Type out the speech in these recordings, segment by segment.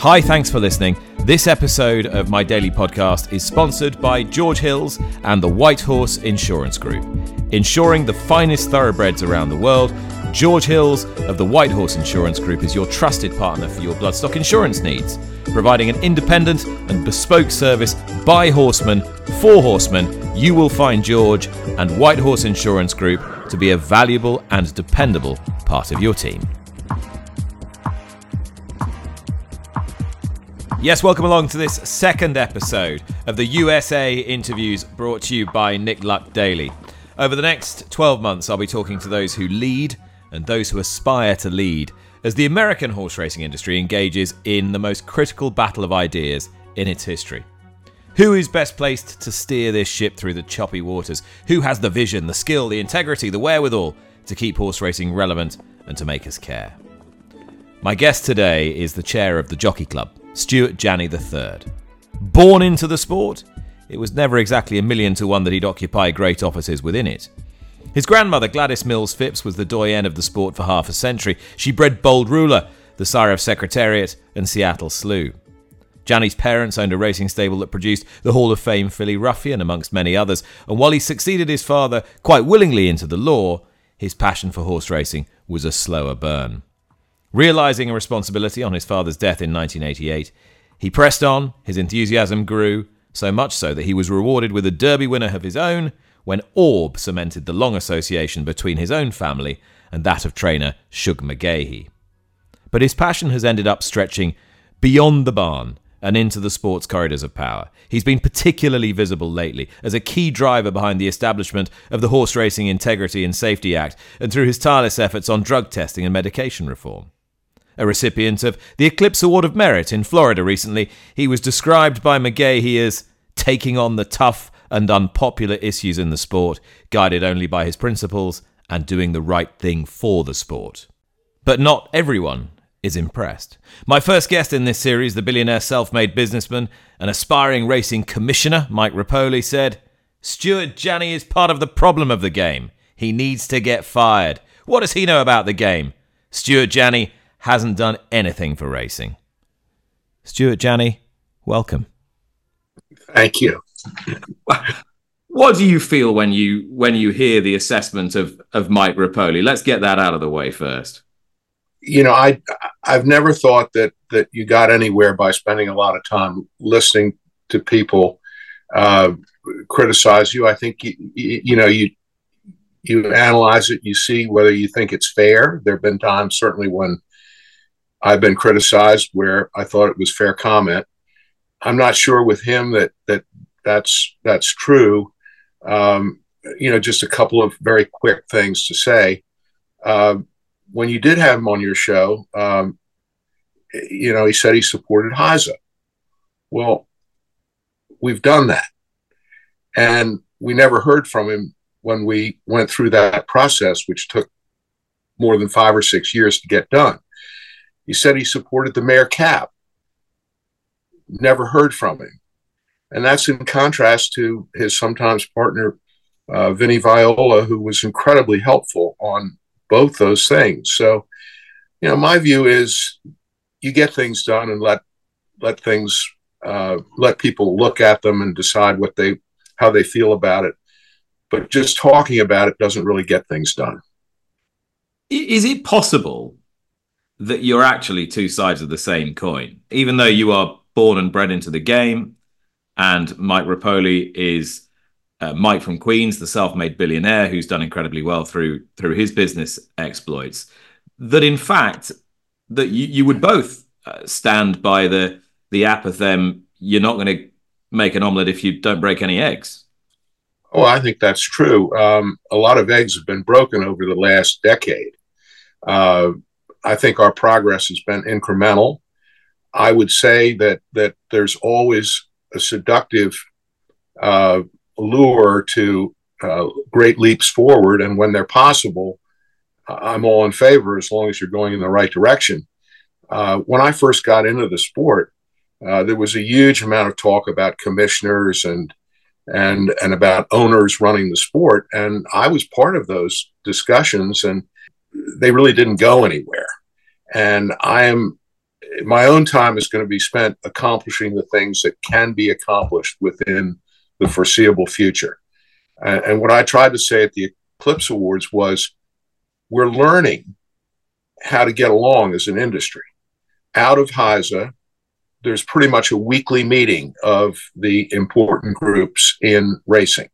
Hi, thanks for listening. This episode of my daily podcast is sponsored by George Hills and the White Horse Insurance Group. Insuring the finest thoroughbreds around the world, George Hills of the White Horse Insurance Group is your trusted partner for your bloodstock insurance needs, providing an independent and bespoke service by horsemen for horsemen. You will find George and White Horse Insurance Group to be a valuable and dependable part of your team. Yes, welcome along to this second episode of the USA interviews brought to you by Nick Luck Daily. Over the next 12 months, I'll be talking to those who lead and those who aspire to lead as the American horse racing industry engages in the most critical battle of ideas in its history. Who is best placed to steer this ship through the choppy waters? Who has the vision, the skill, the integrity, the wherewithal to keep horse racing relevant and to make us care? My guest today is the chair of the Jockey Club, Stuart Janney III. Born into the sport, it was never exactly a million to one that he'd occupy great offices within it. His grandmother, Gladys Mills Phipps, was the doyenne of the sport for half a century. She bred Bold Ruler, the sire of Secretariat and Seattle Slew. Janney's parents owned a racing stable that produced the Hall of Fame filly Ruffian, amongst many others, and while he succeeded his father quite willingly into the law, his passion for horse racing was a slower burn. Realizing a responsibility on his father's death in 1988, he pressed on, his enthusiasm grew, so much so that he was rewarded with a Derby winner of his own when Orb cemented the long association between his own family and that of trainer Shug McGaughey. But his passion has ended up stretching beyond the barn and into the sports corridors of power. He's been particularly visible lately as a key driver behind the establishment of the Horse Racing Integrity and Safety Act and through his tireless efforts on drug testing and medication reform. A recipient of the Eclipse Award of Merit in Florida recently, he was described by McGaughey as taking on the tough and unpopular issues in the sport, guided only by his principles and doing the right thing for the sport. But not everyone is impressed. My first guest in this series, the billionaire self made businessman and aspiring racing commissioner, Mike Repole, said Stuart Janney is part of the problem of the game. He needs to get fired. What does he know about the game? Stuart Janney hasn't done anything for racing. Stuart Janney, welcome. Thank you. What do you feel when you when you hear the assessment of of Mike Repole? Let's get that out of the way first. You know, I I've never thought that that you got anywhere by spending a lot of time listening to people uh, criticize you. I think you, you know you you analyze it, you see whether you think it's fair. There have been times, certainly, when I've been criticized where I thought it was fair comment. I'm not sure with him that that that's that's true. Um, you know, just a couple of very quick things to say. Uh, when you did have him on your show, um, you know, he said he supported HISA. Well, we've done that, and we never heard from him when we went through that process, which took more than five or six years to get done. He said he supported the mare cap. Never heard from him. And that's in contrast to his sometimes partner, uh, Vinny Viola, who was incredibly helpful on both those things. So, you know, my view is you get things done and let let things uh, let people look at them and decide what they how they feel about it. But just talking about it doesn't really get things done. Is it possible that you're actually two sides of the same coin. Even though you are born and bred into the game, and Mike Repole is uh, Mike from Queens, the self-made billionaire who's done incredibly well through through his business exploits. That in fact, that you, you would both uh, stand by the the apothegm. You're not going to make an omelet if you don't break any eggs. Oh, I think that's true. Um, a lot of eggs have been broken over the last decade. Uh, I think our progress has been incremental. I would say that that there's always a seductive uh, lure to uh, great leaps forward, and when they're possible, I'm all in favor as long as you're going in the right direction. Uh, when I first got into the sport, uh, there was a huge amount of talk about commissioners and and and about owners running the sport. And I was part of those discussions, and they really didn't go anywhere. And I am my own time is going to be spent accomplishing the things that can be accomplished within the foreseeable future. And, and what I tried to say at the Eclipse Awards was we're learning how to get along as an industry. Out of HISA, there's pretty much a weekly meeting of the important groups in racing.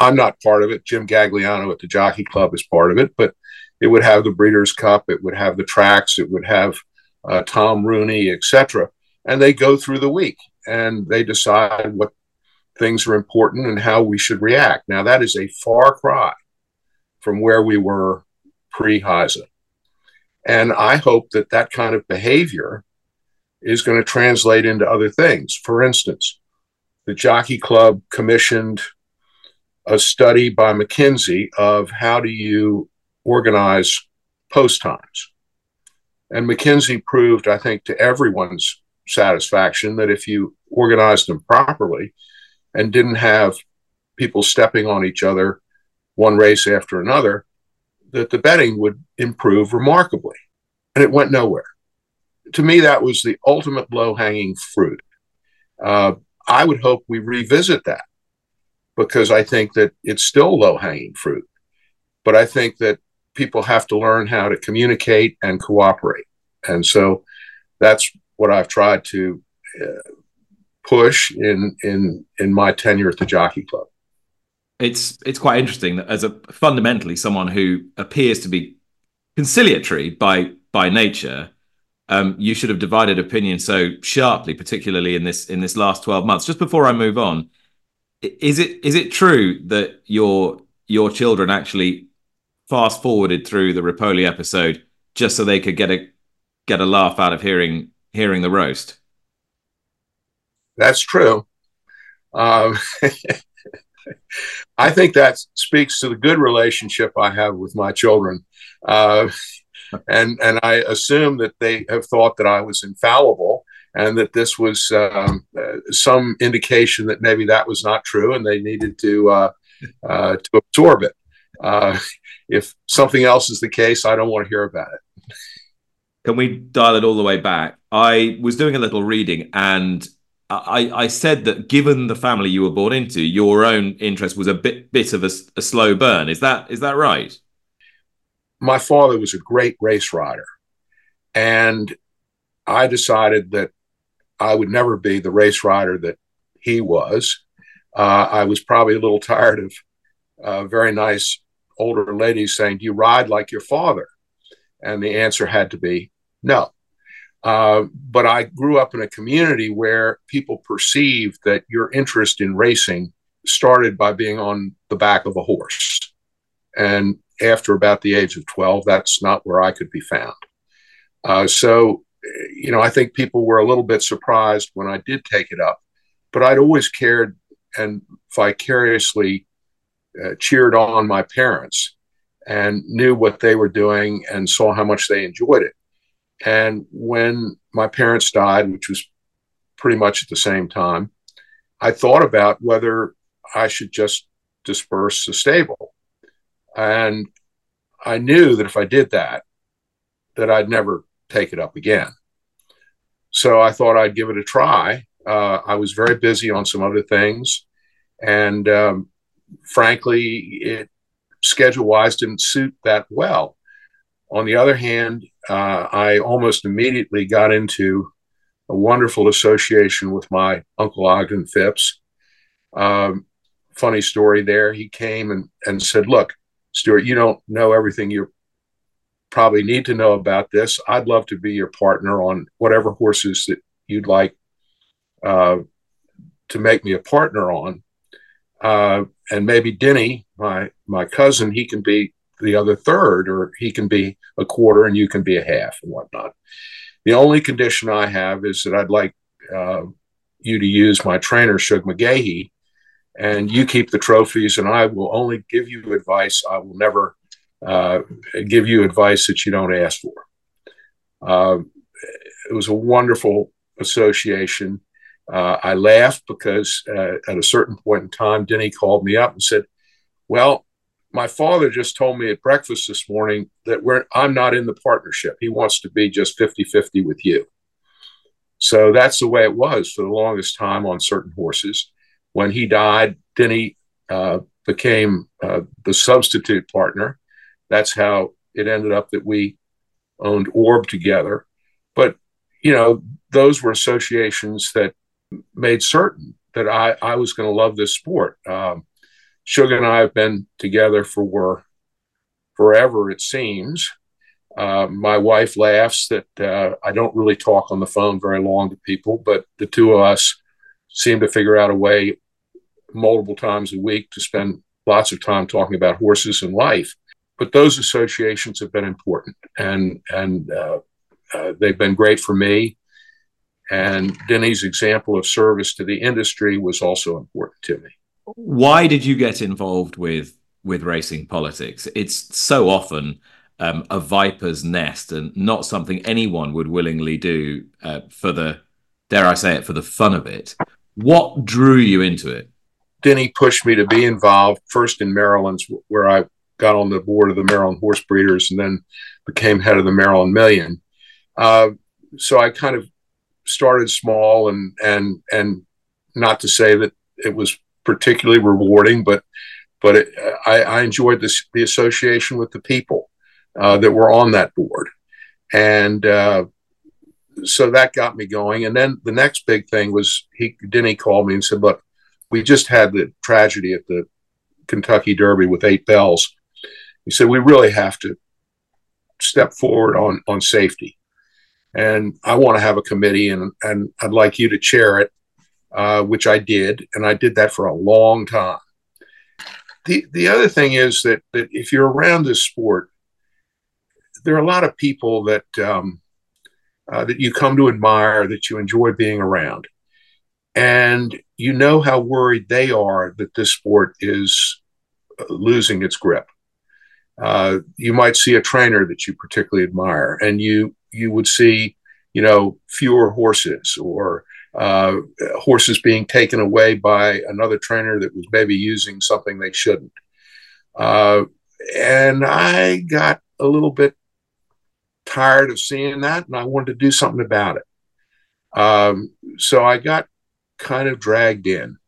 I'm not part of it. Jim Gagliano at the Jockey Club is part of it, but it would have the Breeders' Cup, it would have the tracks, it would have uh, Tom Rooney, etc. And they go through the week and they decide what things are important and how we should react. Now, that is a far cry from where we were pre HISA. And I hope that that kind of behavior is going to translate into other things. For instance, the Jockey Club commissioned a study by McKinsey of how do you organize post times. And McKinsey proved, I think, to everyone's satisfaction that if you organized them properly and didn't have people stepping on each other one race after another, that the betting would improve remarkably. And it went nowhere. To me, that was the ultimate low hanging fruit. Uh, I would hope we revisit that because I think that it's still low hanging fruit. But I think that people have to learn how to communicate and cooperate. And so that's what I've tried to uh, push in in in my tenure at the Jockey Club. It's it's quite interesting that as a fundamentally someone who appears to be conciliatory by by nature, um, you should have divided opinion so sharply, particularly in this in this last twelve months. Just before I move on, is it is it true that your your children actually fast forwarded through the Repole episode just so they could get a get a laugh out of hearing hearing the roast. That's true. Um, I think that speaks to the good relationship I have with my children, uh, and and I assume that they have thought that I was infallible and that this was um, uh, some indication that maybe that was not true, and they needed to uh, uh to absorb it. Uh, if something else is the case, I don't want to hear about it. Can we dial it all the way back? I was doing a little reading and I, I said that given the family you were born into, your own interest was a bit bit of a, a slow burn. Is that is that right? My father was a great race rider, and I decided that I would never be the race rider that he was. Uh, I was probably a little tired of uh, very nice older ladies saying, Do you ride like your father? And the answer had to be no. Uh, but I grew up in a community where people perceived that your interest in racing started by being on the back of a horse. And after about the age of 12, that's not where I could be found. Uh, so, you know, I think people were a little bit surprised when I did take it up, but I'd always cared and vicariously uh, cheered on my parents and knew what they were doing and saw how much they enjoyed it. And when my parents died, which was pretty much at the same time, I thought about whether I should just disperse the stable. And I knew that if I did that, that I'd never take it up again. So I thought I'd give it a try. Uh, I was very busy on some other things. And um, frankly, it schedule wise didn't suit that well. On the other hand, uh, I almost immediately got into a wonderful association with my uncle Ogden Phipps. Um, funny story there. He came and, and said, Look, Stuart, you don't know everything you probably need to know about this. I'd love to be your partner on whatever horses that you'd like uh, to make me a partner on. Uh, and maybe Denny, my my cousin, he can be the other third, or he can be a quarter and you can be a half and whatnot. The only condition I have is that I'd like uh, you to use my trainer, Shug McGaughey, and you keep the trophies, and I will only give you advice. I will never uh, give you advice that you don't ask for. Uh, it was a wonderful association. Uh, I laughed because uh, at a certain point in time, Denny called me up and said, Well, my father just told me at breakfast this morning that we're, I'm not in the partnership. He wants to be just 50 50 with you. So that's the way it was for the longest time on certain horses. When he died, Denny uh, became uh, the substitute partner. That's how it ended up that we owned Orb together. But, you know, those were associations that made certain that I, I was going to love this sport. Um, Sugar and I have been together for forever, it seems. Uh, my wife laughs that uh, I don't really talk on the phone very long to people, but the two of us seem to figure out a way multiple times a week to spend lots of time talking about horses and life. But those associations have been important, and and uh, uh they've been great for me. And Denny's example of service to the industry was also important to me. Why did you get involved with with racing politics? It's so often um, a viper's nest and not something anyone would willingly do uh, for the dare I say it for the fun of it. What drew you into it? Denny pushed me to be involved first in Maryland's, where I got on the board of the Maryland Horse Breeders and then became head of the Maryland Million. Uh, so I kind of started small and and and not to say that it was particularly rewarding, but but it, I, I, enjoyed this, the association with the people uh, that were on that board, and uh, so that got me going. And then the next big thing was he Denny called me and said, "Look, we just had the tragedy at the Kentucky Derby with Eight Belles." He said, "We really have to step forward on on safety." and I want to have a committee, and and I'd like you to chair it, uh, which I did, and I did that for a long time. the The other thing is that that if you're around this sport, there are a lot of people that um, uh, that you come to admire, that you enjoy being around, and you know how worried they are that this sport is uh, losing its grip. Uh, you might see a trainer that you particularly admire, and you you would see, you know, fewer horses or uh, horses being taken away by another trainer that was maybe using something they shouldn't. Uh, and I got a little bit tired of seeing that, and I wanted to do something about it. Um, so I got kind of dragged in,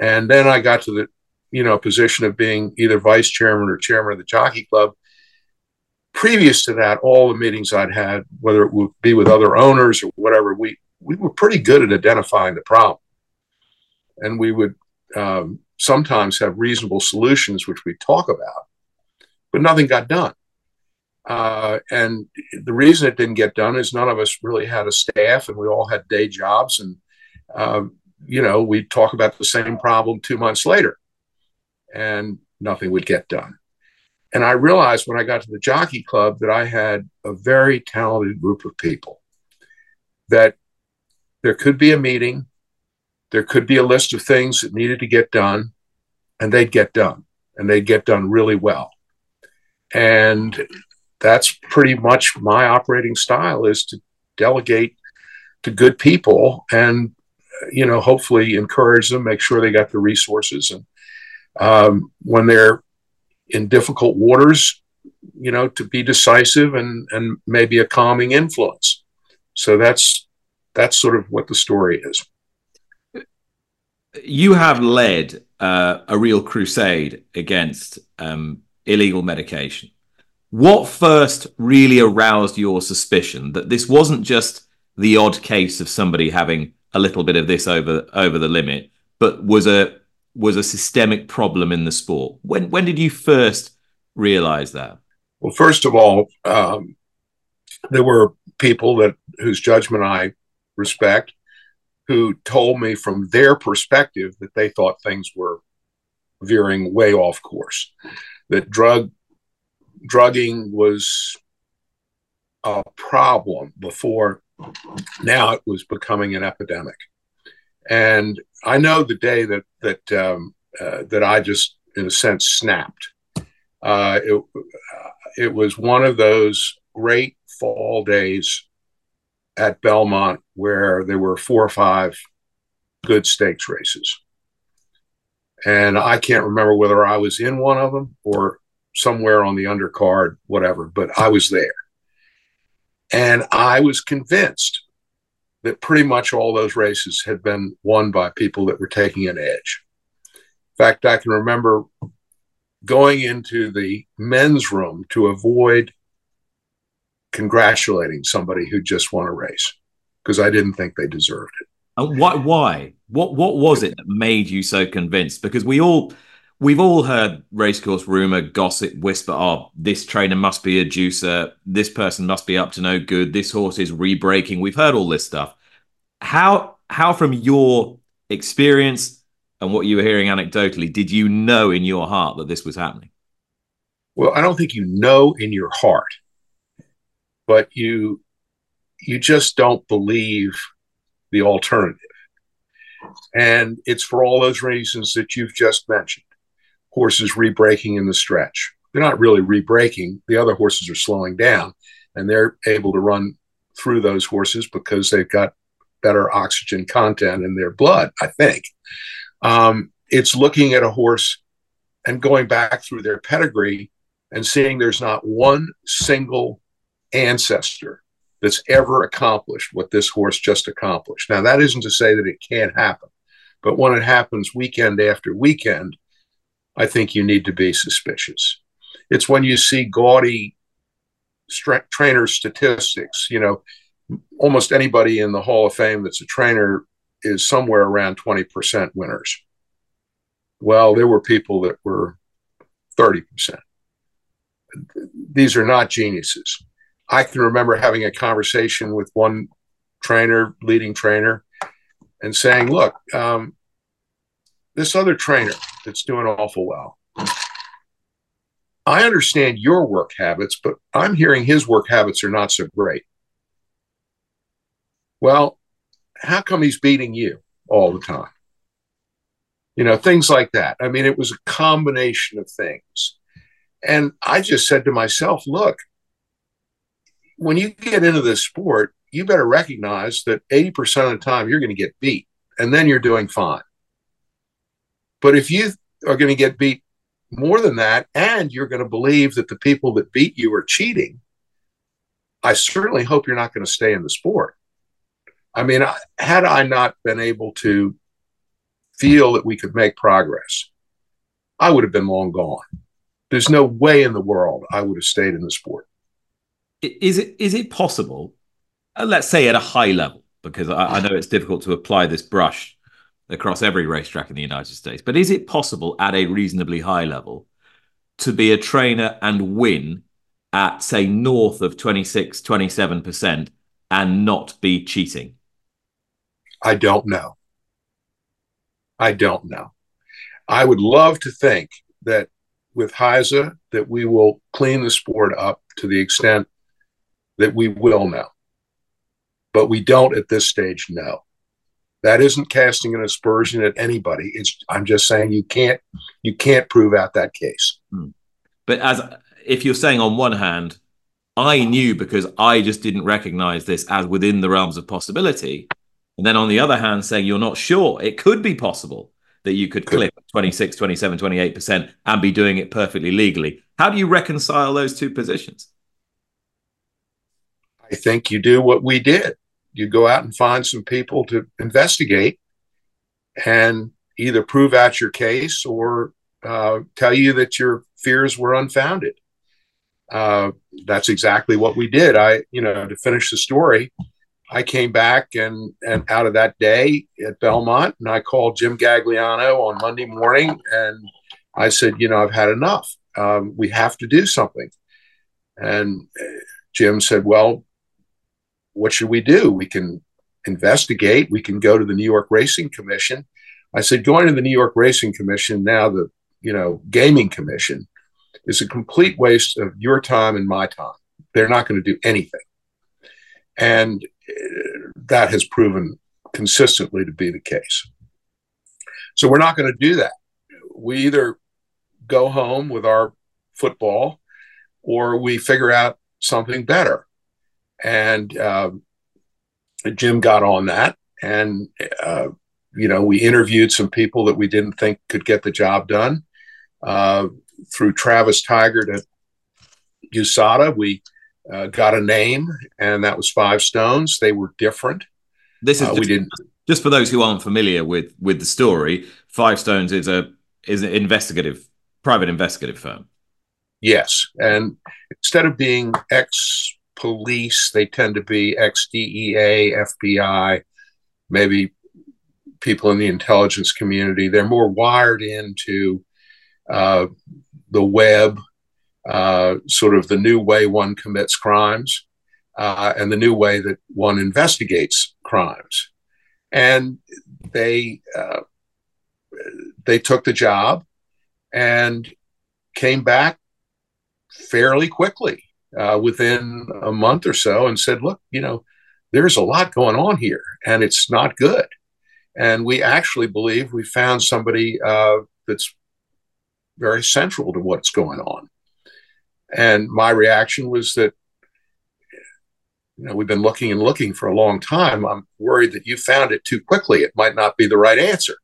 and then I got to the you know position of being either vice chairman or chairman of the jockey club previous to that, all the meetings I'd had, whether it would be with other owners or whatever, we we were pretty good at identifying the problem, and we would um, sometimes have reasonable solutions, which we talk about, but nothing got done. Uh, and the reason it didn't get done is none of us really had a staff, and we all had day jobs, and uh, you know we'd talk about the same problem two months later, and nothing would get done. And I realized when I got to the jockey club that I had a very talented group of people, that there could be a meeting, there could be a list of things that needed to get done, and they'd get done, and they'd get done really well. And that's pretty much my operating style is to delegate to good people and you know hopefully encourage them make sure they got the resources and um, when they're in difficult waters, you know, to be decisive and and maybe a calming influence. So that's that's sort of what the story is. You have led uh, a real crusade against um, illegal medication. What first really aroused your suspicion that this wasn't just the odd case of somebody having a little bit of this over over the limit, but was a was a systemic problem in the sport. When when did you first realize that? Well, first of all, um, there were people that whose judgment I respect, who told me from their perspective that they thought things were veering way off course, that drug drugging was a problem before now it was becoming an epidemic and I know the day that that um, uh, that I just, in a sense, snapped. Uh, it it was one of those great fall days at Belmont where there were four or five good stakes races. And I can't remember whether I was in one of them or somewhere on the undercard, whatever, but I was there. And I was convinced that pretty much all those races had been won by people that were taking an edge. In fact, I can remember going into the men's room to avoid congratulating somebody who just won a race because I didn't think they deserved it. And why? Why? What? What was it that made you so convinced? Because we all, we've all heard racecourse rumor, gossip, whisper. Oh, this trainer must be a juicer. This person must be up to no good. This horse is re-breaking. We've heard all this stuff. How? How from your experience and what you were hearing anecdotally, did you know in your heart that this was happening? Well, I don't think you know in your heart, but you you just don't believe the alternative. And it's for all those reasons that you've just mentioned. Horses re-breaking in the stretch. They're not really re-breaking. The other horses are slowing down, and they're able to run through those horses because they've got better oxygen content in their blood, I think. Um, it's looking at a horse and going back through their pedigree and seeing there's not one single ancestor that's ever accomplished what this horse just accomplished. Now, that isn't to say that it can't happen, but when it happens weekend after weekend, I think you need to be suspicious. It's when you see gaudy st- trainer statistics, you know, almost anybody in the Hall of Fame that's a trainer is somewhere around 20% winners. Well, there were people that were 30%. These are not geniuses. I can remember having a conversation with one trainer, leading trainer, and saying, "Look, um, this other trainer that's doing awful well. I understand your work habits, but I'm hearing his work habits are not so great. Well, how come he's beating you all the time? You know, things like that. I mean, it was a combination of things. And I just said to myself, look, when you get into this sport, you better recognize that 80% of the time you're going to get beat and then you're doing fine. But if you are going to get beat more than that and you're going to believe that the people that beat you are cheating, I certainly hope you're not going to stay in the sport. I mean, had I not been able to feel that we could make progress, I would have been long gone. There's no way in the world I would have stayed in the sport is it is it possible? Uh, let's say at a high level, because I, I know it's difficult to apply this brush across every racetrack in the United States, but is it possible at a reasonably high level to be a trainer and win at say north of 26 27% and not be cheating i don't know i don't know i would love to think that with HISA that we will clean the sport up to the extent that we will know. But we don't at this stage know. That isn't casting an aspersion at anybody. It's I'm just saying you can't you can't prove out that case. Hmm. But as if you're saying on one hand, I knew because I just didn't recognize this as within the realms of possibility. And then on the other hand, saying you're not sure, it could be possible that you could, could. clip 26, 27, 28% and be doing it perfectly legally. How do you reconcile those two positions? I think you do what we did. You go out and find some people to investigate and either prove out your case or uh, tell you that your fears were unfounded. Uh, that's exactly what we did. I, you know, to finish the story, I came back and and out of that day at Belmont, and I called Jim Gagliano on Monday morning, and I said, you know, I've had enough. Um, we have to do something. And uh, Jim said, well, what should we do? We can investigate. We can go to the New York Racing Commission. I said, going to the New York Racing Commission, now the you know gaming commission, is a complete waste of your time and my time. They're not going to do anything, and uh, that has proven consistently to be the case. So we're not going to do that. We either go home with our football, or we figure out something better. And um, Jim got on that, and uh, you know, we interviewed some people that we didn't think could get the job done. Uh, through Travis Tygart at USADA, we uh, got a name, and that was Five Stones. They were different. This is uh, just, we didn't just for those who aren't familiar with with the story. Five Stones is a is an investigative private investigative firm. Yes, and instead of being ex police, they tend to be ex DEA, FBI, maybe people in the intelligence community. They're more wired into uh, the web, uh, sort of the new way one commits crimes, uh, and the new way that one investigates crimes. And they uh, they took the job and came back fairly quickly uh, within a month or so and said, "Look, you know, there's a lot going on here, and it's not good." And we actually believe we found somebody uh, that's very central to what's going on. And my reaction was that, you know, we've been looking and looking for a long time. I'm worried that you found it too quickly. It might not be the right answer.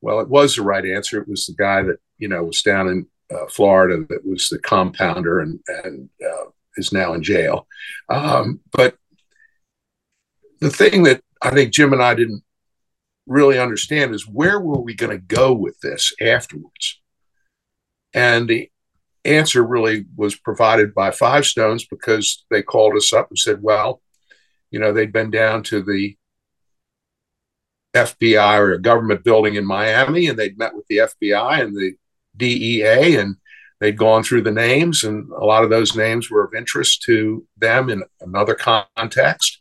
Well, it was the right answer. It was the guy that, you know, was down in uh, Florida that was the compounder and, and uh, is now in jail. Um, but the thing that I think Jim and I didn't really understand is where were we going to go with this afterwards? And the answer really was provided by Five Stones because they called us up and said, well, you know, they'd been down to the FBI or a government building in Miami and they'd met with the FBI and the DEA and they'd gone through the names and a lot of those names were of interest to them in another context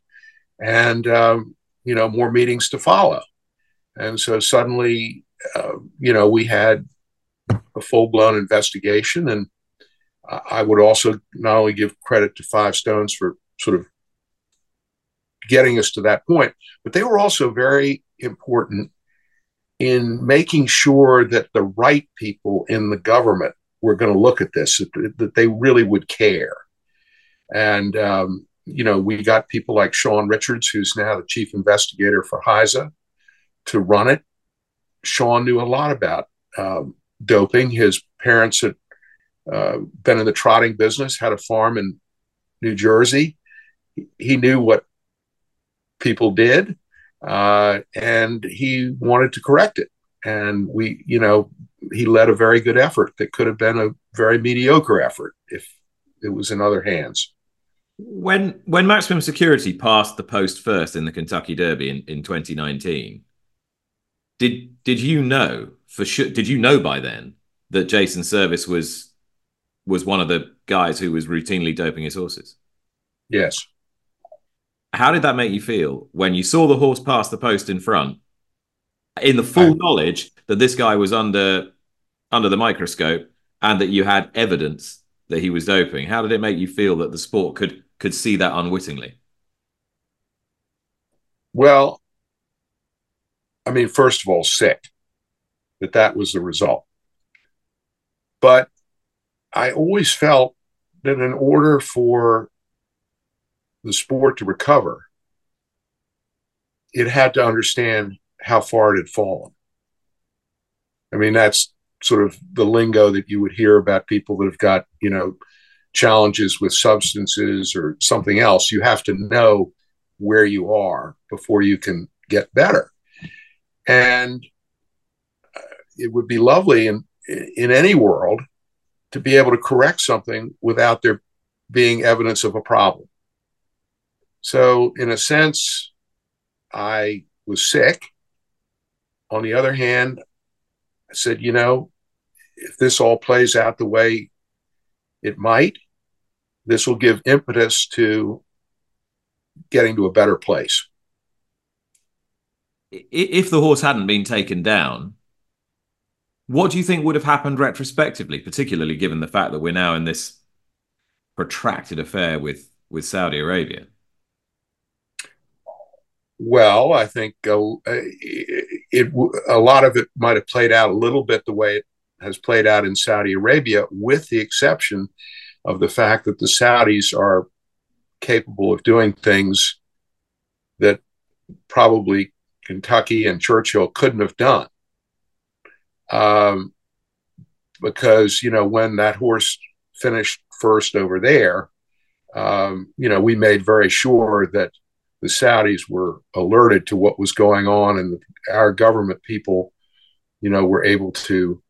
and um, you know more meetings to follow and so suddenly, uh, you know, we had a full blown investigation. And I would also not only give credit to Five Stones for sort of getting us to that point, but they were also very important in making sure that the right people in the government were going to look at this, that, that they really would care. And, um, you know, we got people like Sean Richards, who's now the chief investigator for HISA to run it. Sean knew a lot about um, doping. His parents had uh, been in the trotting business, had a farm in New Jersey. He knew what people did, uh, and he wanted to correct it. And we, you know, he led a very good effort that could have been a very mediocre effort if it was in other hands. When when maximum security passed the post first in the Kentucky Derby in, in 2019, did did you know for sure? Did you know by then that Jason Servis was was one of the guys who was routinely doping his horses? Yes. How did that make you feel when you saw the horse pass the post in front, in the full I, knowledge that this guy was under under the microscope and that you had evidence that he was doping? How did it make you feel that the sport could could see that unwittingly? Well, I mean, first of all, sick that that was the result. But I always felt that in order for the sport to recover, it had to understand how far it had fallen. I mean, that's sort of the lingo that you would hear about people that have got, you know, challenges with substances or something else. You have to know where you are before you can get better. And uh, it would be lovely in in any world to be able to correct something without there being evidence of a problem. So, in a sense, I was sick. On the other hand, I said, you know, if this all plays out the way it might, this will give impetus to getting to a better place if the horse hadn't been taken down, what do you think would have happened retrospectively, particularly given the fact that we're now in this protracted affair with with Saudi Arabia? Well, I think uh, it, a lot of it might have played out a little bit the way it has played out in Saudi Arabia, with the exception of the fact that the Saudis are capable of doing things that probably Kentucky and Churchill couldn't have done. Um, because, you know, when that horse finished first over there, um, you know, we made very sure that the Saudis were alerted to what was going on, and our government people, you know, were able to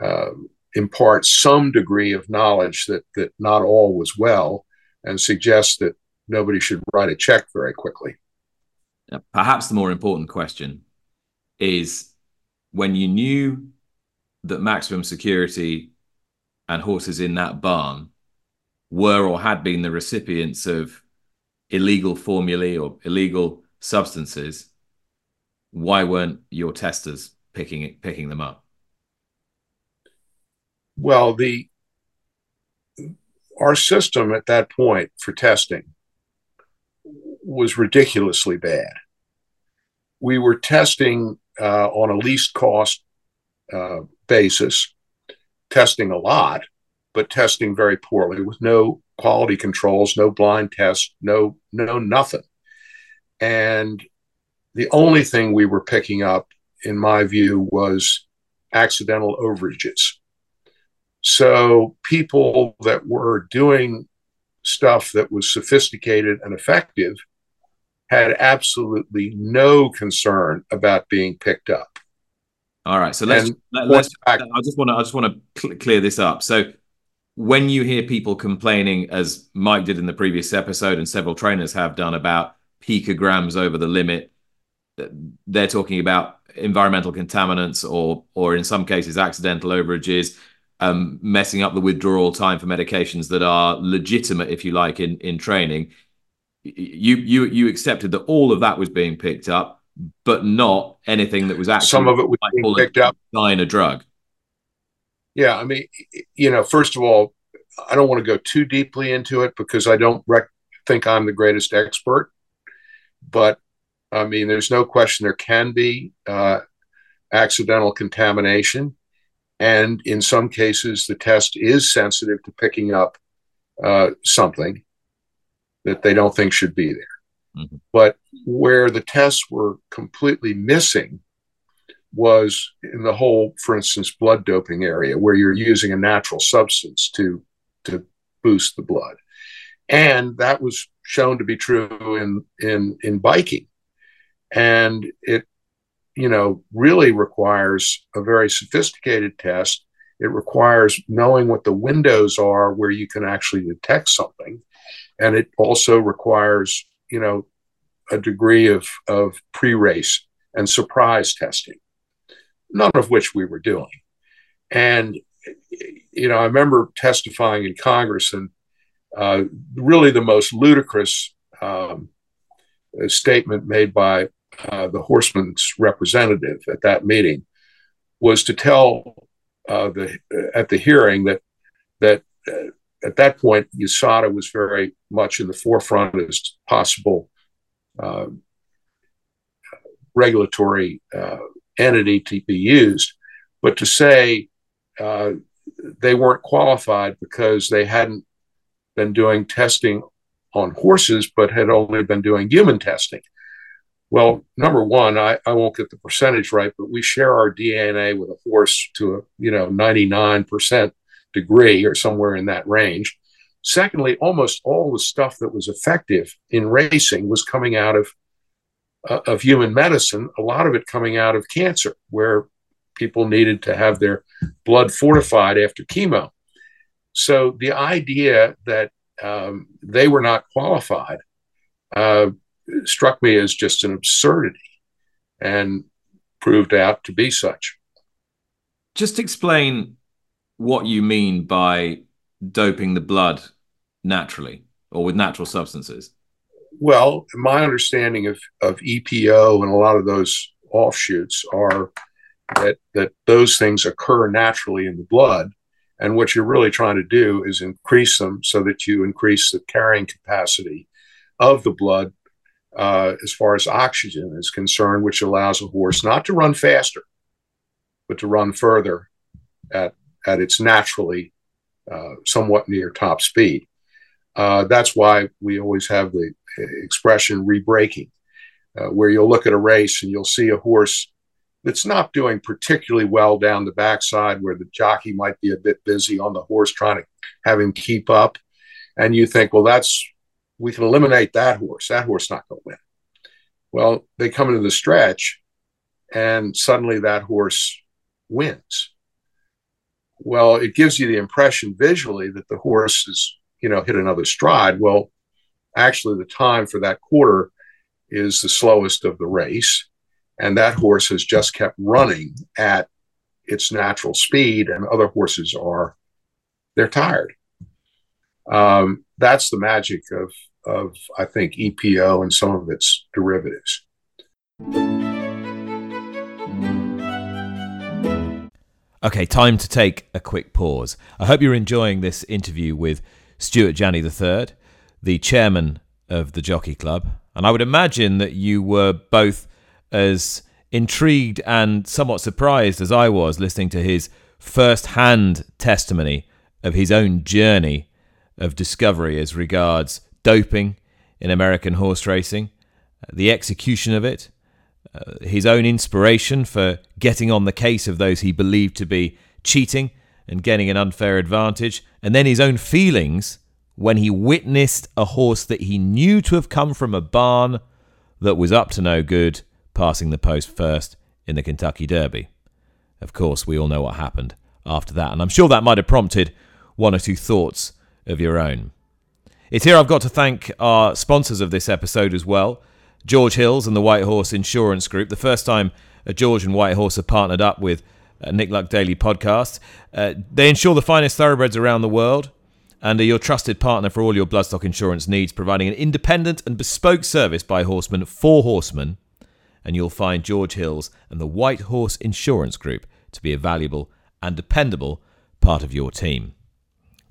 uh, impart some degree of knowledge that that not all was well, and suggest that nobody should write a check very quickly. Perhaps the more important question is when you knew that maximum security and horses in that barn were or had been the recipients of illegal formulae or illegal substances, why weren't your testers picking it, picking them up? Well, the our system at that point for testing was ridiculously bad. We were testing uh, on a least cost uh, basis, testing a lot, but testing very poorly with no quality controls, no blind tests, no no nothing. And the only thing we were picking up, in my view, was accidental overages. So people that were doing stuff that was sophisticated and effective had absolutely no concern about being picked up. All right, so let's let, us I just want to I just want to cl- clear this up. So when you hear people complaining, as Mike did in the previous episode, and several trainers have done about picograms over the limit, they're talking about environmental contaminants or or in some cases accidental overages um, messing up the withdrawal time for medications that are legitimate if you like in in training. You you you accepted that all of that was being picked up but not anything that was actually some of it was being picked up. sign a drug yeah i mean you know first of all i don't want to go too deeply into it because i don't rec- think i'm the greatest expert but I mean, there's no question there can be uh, accidental contamination. And in some cases, the test is sensitive to picking up uh, something that they don't think should be there. Mm-hmm. But where the tests were completely missing was in the whole, for instance, blood doping area, where you're using a natural substance to to boost the blood, and that was shown to be true in in in biking. And it you know really requires a very sophisticated test. It requires knowing what the windows are where you can actually detect something. And it also requires you know a degree of of pre-race and surprise testing none of which we were doing. And you know i remember testifying in congress and uh, really the most ludicrous um, statement made by uh, the horseman's representative at that meeting was to tell uh, the at the hearing that that uh, at that point USADA was very much in the forefront as possible uh, regulatory uh, entity to be used, but to say uh, they weren't qualified because they hadn't been doing testing on horses, but had only been doing human testing. Well, number one, I, I won't get the percentage right, but we share our DNA with a horse to a you know 99% degree or somewhere in that range. Secondly, almost all the stuff that was effective in racing was coming out of uh, of human medicine. A lot of it coming out of cancer, where people needed to have their blood fortified after chemo. So the idea that um, they were not qualified uh, struck me as just an absurdity and proved out to be such. Just explain what you mean by doping the blood naturally or with natural substances. Well, my understanding of, of EPO and a lot of those offshoots are that that those things occur naturally in the blood. And what you're really trying to do is increase them so that you increase the carrying capacity of the blood uh, as far as oxygen is concerned, which allows a horse not to run faster, but to run further at, at its naturally uh, somewhat near top speed. Uh, that's why we always have the expression rebraking. uh, where you'll look at a race and you'll see a horse that's not doing particularly well down the backside, where the jockey might be a bit busy on the horse trying to have him keep up, and you think, well, that's we can eliminate that horse. That horse not going to win. Well, they come into the stretch, and suddenly that horse wins. Well, it gives you the impression visually that the horse has, you know, hit another stride. Well, actually, the time for that quarter is the slowest of the race, and that horse has just kept running at its natural speed, and other horses are they're tired. Um, that's the magic of of I think EPO and some of its derivatives. Okay, time to take a quick pause. I hope you're enjoying this interview with Stuart Janney III, the chairman of the Jockey Club. And I would imagine that you were both as intrigued and somewhat surprised as I was listening to his first hand testimony of his own journey of discovery as regards doping in American horse racing, the execution of it, uh, his own inspiration for getting on the case of those he believed to be cheating and getting an unfair advantage, and then his own feelings when he witnessed a horse that he knew to have come from a barn that was up to no good passing the post first in the Kentucky Derby. Of course, we all know what happened after that, and I'm sure that might have prompted one or two thoughts of your own. It's here I've got to thank our sponsors of this episode as well. George Hills and the White Horse Insurance Group. The first time George and White Horse have partnered up with uh, Nick Luck Daily podcast. Uh, they insure the finest thoroughbreds around the world and are your trusted partner for all your bloodstock insurance needs, providing an independent and bespoke service by horsemen for horsemen. And you'll find George Hills and the White Horse Insurance Group to be a valuable and dependable part of your team.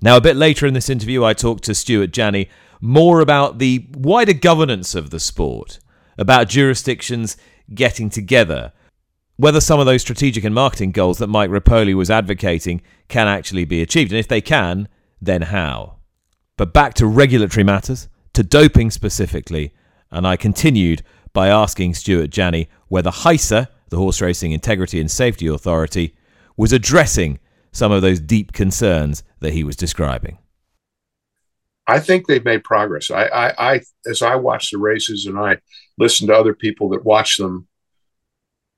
Now, a bit later in this interview, I talked to Stuart Janney more about the wider governance of the sport, about jurisdictions getting together, whether some of those strategic and marketing goals that Mike Repole was advocating can actually be achieved. And if they can, then how? But back to regulatory matters, to doping specifically, and I continued by asking Stuart Janney whether HISA, the Horse Racing Integrity and Safety Authority, was addressing some of those deep concerns that he was describing. I think they've made progress. I, I, I, as I watch the races and I listen to other people that watch them,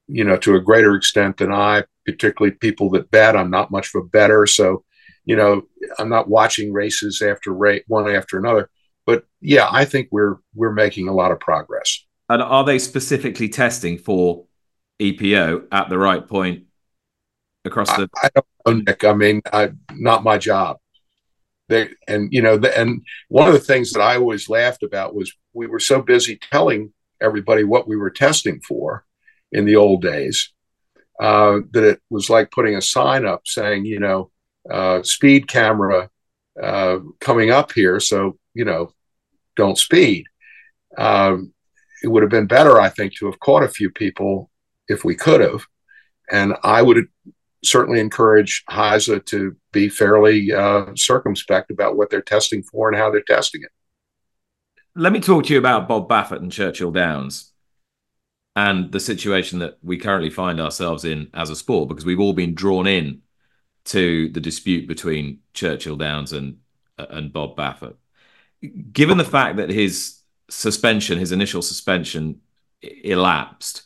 you know, to a greater extent than I, particularly people that bet. I'm not much of a better, so you know, I'm not watching races after rate one after another. But yeah, I think we're we're making a lot of progress. And are they specifically testing for EPO at the right point across the? I, I don't know, Nick. I mean, I, not my job. They, and you know, the, and one of the things that I always laughed about was we were so busy telling everybody what we were testing for in the old days uh, that it was like putting a sign up saying, you know, uh, speed camera uh, coming up here, so you know, don't speed. Um, it would have been better, I think, to have caught a few people if we could have, and I would certainly encourage HISA to be fairly uh, circumspect about what they're testing for and how they're testing it. Let me talk to you about Bob Baffert and Churchill Downs and the situation that we currently find ourselves in as a sport because we've all been drawn in to the dispute between Churchill Downs and and Bob Baffert. Given the fact that his suspension, his initial suspension, elapsed,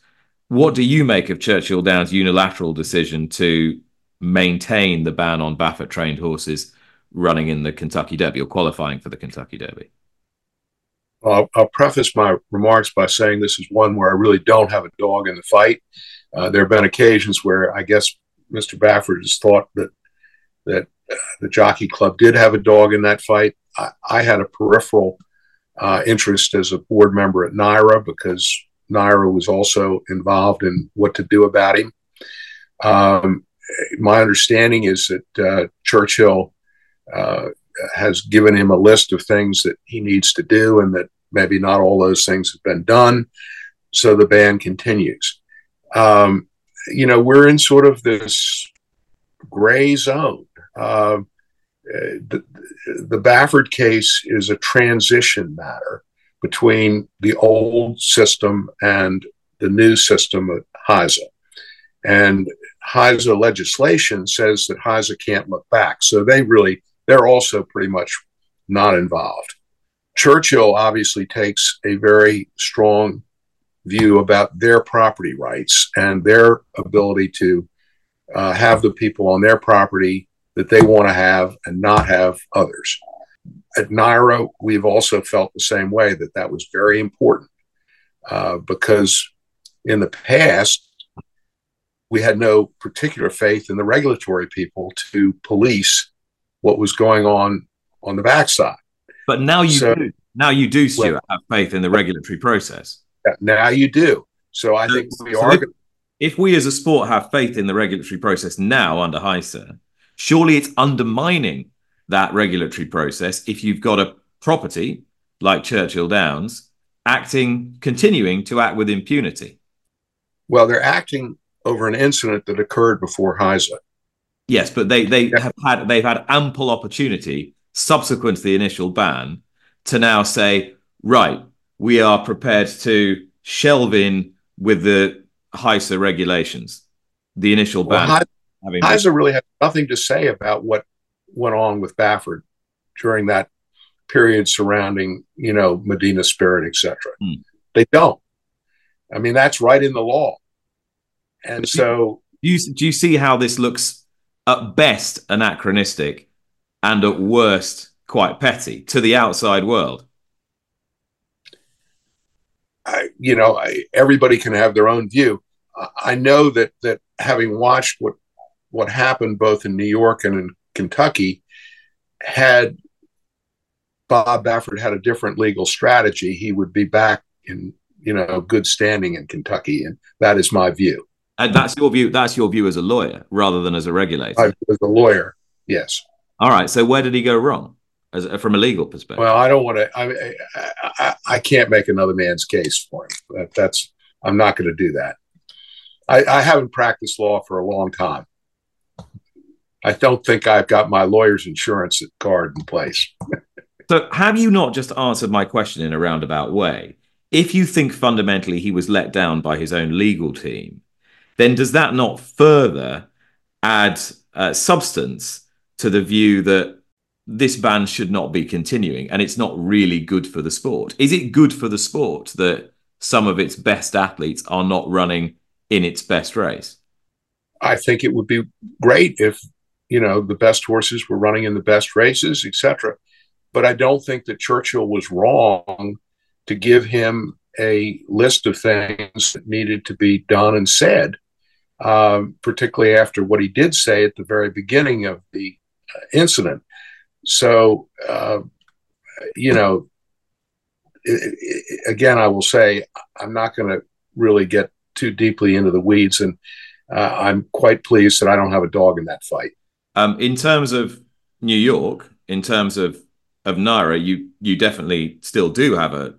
what do you make of Churchill Downs' unilateral decision to maintain the ban on Baffert trained horses running in the Kentucky Derby or qualifying for the Kentucky Derby? I'll, I'll, preface my remarks by saying this is one where I really don't have a dog in the fight. Uh, there have been occasions where I guess Mr. Baffert has thought that that uh, the Jockey Club did have a dog in that fight. I, I had a peripheral uh, interest as a board member at NYRA because NYRA was also involved in what to do about him. Um, my understanding is that uh, Churchill uh, has given him a list of things that he needs to do, and that maybe not all those things have been done. So the ban continues. Um, you know, we're in sort of this gray zone. Uh, the, the Baffert case is a transition matter between the old system and the new system at HISA. And HISA legislation says that HISA can't look back. So they really, they're also pretty much not involved. Churchill obviously takes a very strong view about their property rights and their ability to uh, have the people on their property that they want to have and not have others. At NYRA, we've also felt the same way that that was very important uh, because in the past, we had no particular faith in the regulatory people to police what was going on on the backside. But now you so, do. Now you do, Stuart, well, have faith in the regulatory process. Now you do. So I think we so are. If, if we as a sport have faith in the regulatory process now under HISA, surely it's undermining that regulatory process if you've got a property like Churchill Downs acting, continuing to act with impunity. Well, they're acting over an incident that occurred before HISA. Yes, but they they yeah. have had they've had ample opportunity subsequent to the initial ban to now say, right, we are prepared to shelve in with the HISA regulations, the initial ban. Well, having HISA really had nothing to say about what went on with Baffert during that period surrounding, you know, Medina Spirit, etc. Hmm. They don't. I mean, that's right in the law. And but so, do you, do you see how this looks at best anachronistic and at worst quite petty to the outside world? I, you know, I, everybody can have their own view. I know that that having watched what what happened both in New York and in Kentucky, had Bob Baffert had a different legal strategy, he would be back in you know good standing in Kentucky, and that is my view. And that's your view. That's your view as a lawyer rather than as a regulator. I, as a lawyer, yes. All right. So where did he go wrong, as from a legal perspective? Well, I don't want to. I, I, I can't make another man's case for him. That, that's I'm not going to do that. I, I haven't practiced law for a long time. I don't think I've got my lawyer's insurance card in place. so, have you not just answered my question in a roundabout way? If you think fundamentally he was let down by his own legal team, then does that not further add uh, substance to the view that this ban should not be continuing and it's not really good for the sport? Is it good for the sport that some of its best athletes are not running in its best race? I think it would be great if you know the best horses were running in the best races, etc. But I don't think that Churchill was wrong to give him a list of things that needed to be done and said, um, particularly after what he did say at the very beginning of the uh, incident. So, uh, you know, it, it, again, I will say I'm not going to really get too deeply into the weeds, and uh, I'm quite pleased that I don't have a dog in that fight. Um, in terms of New York, in terms of of NYRA, you you definitely still do have a,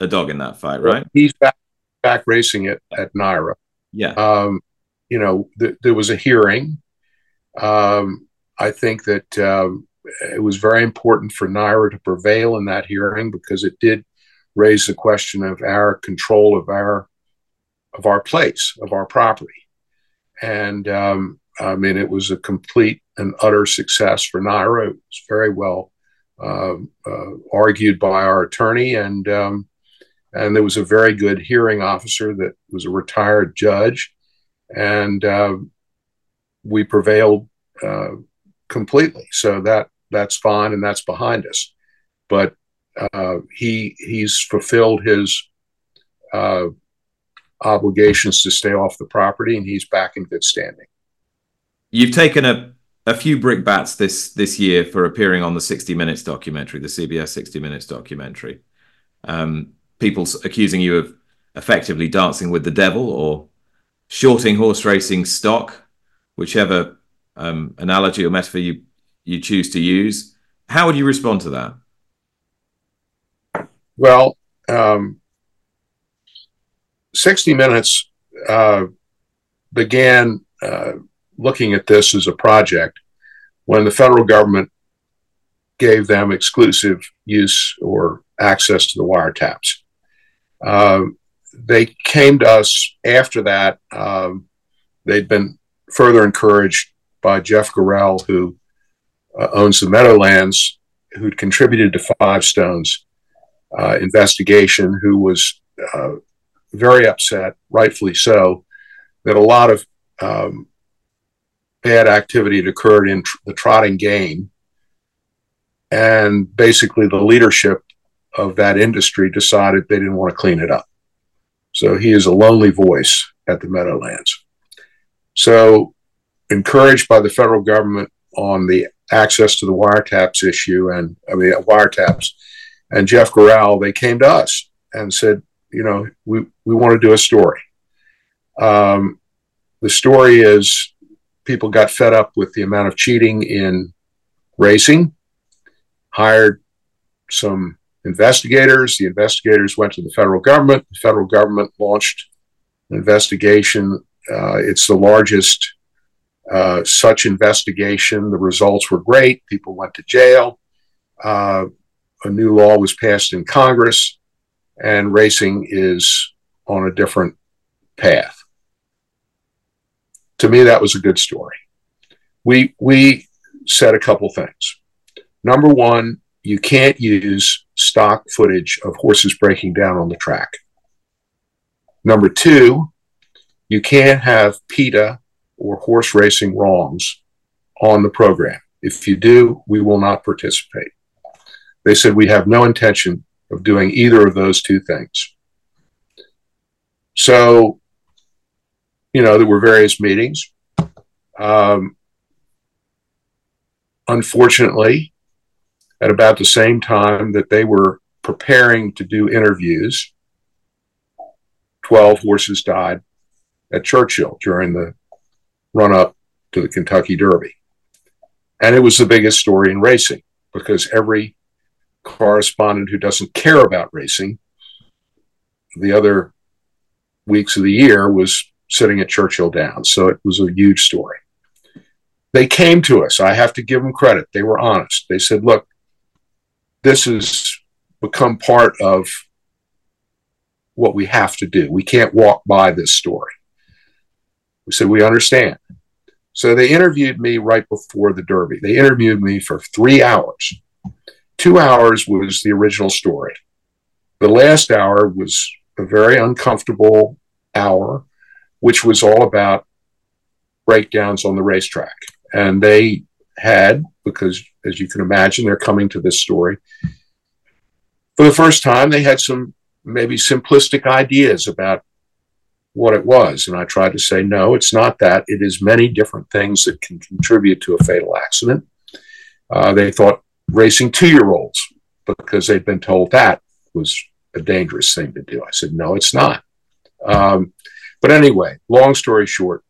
a dog in that fight, right? He's back back racing it at NYRA. Yeah. Um, you know, th- there was a hearing. Um, I think that um, it was very important for NYRA to prevail in that hearing because it did raise the question of our control of our of our place, of our property. And um, I mean, it was a complete and utter success for NYRA. It was very well uh, uh, argued by our attorney, and um, and there was a very good hearing officer that was a retired judge, and uh, we prevailed uh, completely. So that that's fine, and that's behind us. But uh, he he's fulfilled his uh, obligations to stay off the property, and he's back in good standing. You've taken a, a few brickbats this this year for appearing on the 60 Minutes documentary, the CBS 60 Minutes documentary. Um, people accusing you of effectively dancing with the devil or shorting horse racing stock, whichever um, analogy or metaphor you you choose to use. How would you respond to that? Well, um, 60 Minutes uh, began uh, looking at this as a project when the federal government gave them exclusive use or access to the wiretaps. Um, they came to us after that. Um, they'd been further encouraged by Jeff Gural, who uh, owns the Meadowlands, who'd contributed to Five Stones uh, investigation, who was uh, very upset, rightfully so, that a lot of um, bad activity had occurred in tr- the trotting game. And basically, the leadership of that industry decided they didn't want to clean it up. So he is a lonely voice at the Meadowlands. So, encouraged by the federal government on the access to the wiretaps issue and I mean wiretaps, and Jeff Gural, they came to us and said, you know, we, we want to do a story. Um, the story is people got fed up with the amount of cheating in racing, hired some investigators. The investigators went to the federal government. The federal government launched an investigation. Uh, it's the largest uh, such investigation. The results were great. People went to jail. Uh, a new law was passed in Congress, and racing is on a different path. To me, that was a good story. We we said a couple things. Number one, you can't use stock footage of horses breaking down on the track. Number two, you can't have PETA or horse racing wrongs on the program. If you do, we will not participate. They said we have no intention of doing either of those two things. So, you know, there were various meetings. Um, unfortunately, at about the same time that they were preparing to do interviews, 12 horses died at Churchill during the run up to the Kentucky Derby. And it was the biggest story in racing because every correspondent who doesn't care about racing the other weeks of the year was sitting at Churchill Downs. So it was a huge story. They came to us. I have to give them credit. They were honest. They said, look, this has become part of what we have to do. We can't walk by this story. We said, we understand. So they interviewed me right before the Derby. They interviewed me for three hours. Two hours was the original story. The last hour was a very uncomfortable hour, which was all about breakdowns on the racetrack. And they had, because as you can imagine, they're coming to this story. For the first time, they had some maybe simplistic ideas about what it was. And I tried to say, no, it's not that. It is many different things that can contribute to a fatal accident. Uh, they thought racing two year olds because they'd been told that was a dangerous thing to do. I said, no, it's not. Um, but anyway, long story short,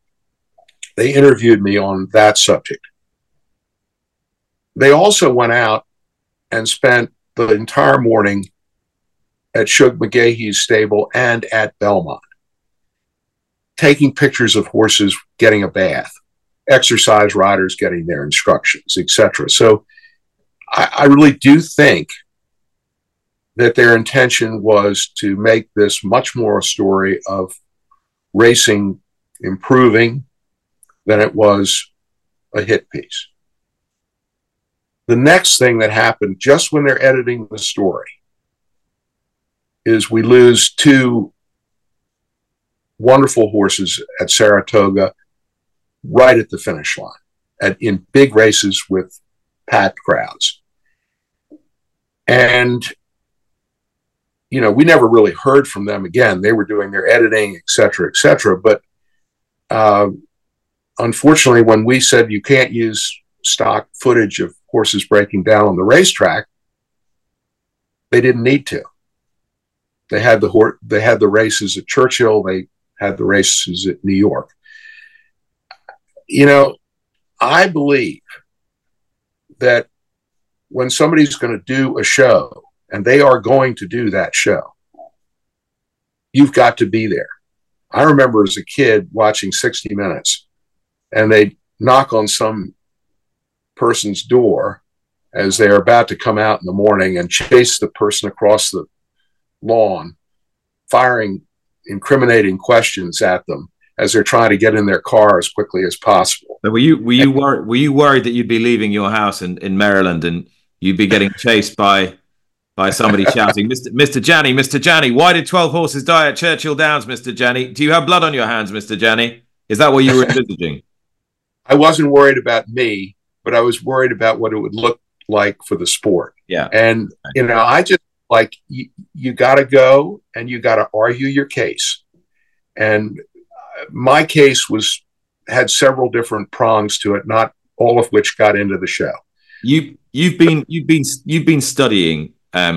they interviewed me on that subject. They also went out and spent the entire morning at Shug McGaughey's stable and at Belmont, taking pictures of horses getting a bath, exercise riders getting their instructions, etc. So I, I really do think that their intention was to make this much more a story of racing improving than it was a hit piece. The next thing that happened just when they're editing the story is we lose two wonderful horses at Saratoga right at the finish line at, in big races with packed crowds. And, you know, we never really heard from them again. They were doing their editing, et cetera, et cetera. But uh, unfortunately, when we said you can't use stock footage of horses breaking down on the racetrack, they didn't need to. They had the hor- they had the races at Churchill. They had the races at New York. You know, I believe that when somebody's going to do a show, and they are going to do that show, you've got to be there. I remember as a kid watching 60 Minutes, and they'd knock on some person's door as they are about to come out in the morning and chase the person across the lawn, firing incriminating questions at them as they're trying to get in their car as quickly as possible. Were you were you wor- were you worried that you'd be leaving your house in, in Maryland and you'd be getting chased by by somebody shouting, Mr. Mr. Janney, Mr. Janney, why did 12 horses die at Churchill Downs, Mr. Janney? Do you have blood on your hands, Mr. Janney? Is that what you were envisaging? I wasn't worried about me, but I was worried about what it would look like for the sport. Yeah. And, you know, I just like, you, you got to go and you got to argue your case. And my case was, had several different prongs to it, not all of which got into the show. You, you've been, you've been, you've been studying um,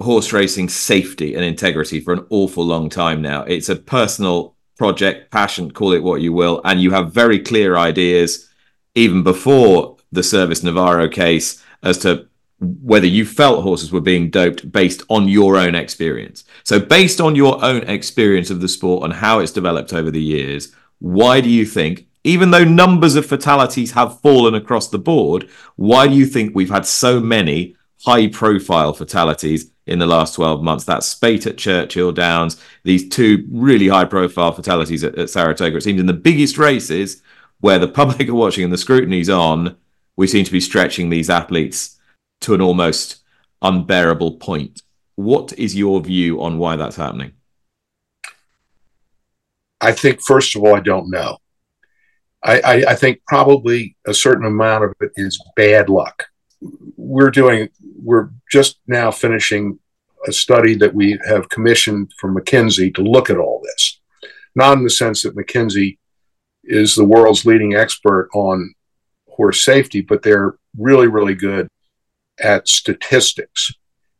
horse racing safety and integrity for an awful long time now. It's a personal project, passion, call it what you will, and you have very clear ideas even before the Servis Navarro case as to whether you felt horses were being doped based on your own experience. So, based on your own experience of the sport and how it's developed over the years, why do you think, even though numbers of fatalities have fallen across the board, why do you think we've had so many high profile fatalities in the last 12 months. That spate at Churchill Downs, these two really high profile fatalities at, at, Saratoga. It seems in the biggest races where the public are watching and the scrutiny's on, we seem to be stretching these athletes to an almost unbearable point. What is your view on why that's happening? I think, first of all, I don't know. I, I, I think probably a certain amount of it is bad luck. We're doing we're just now finishing a study that we have commissioned from McKinsey to look at all this. Not in the sense that McKinsey is the world's leading expert on horse safety, but they're really, really good at statistics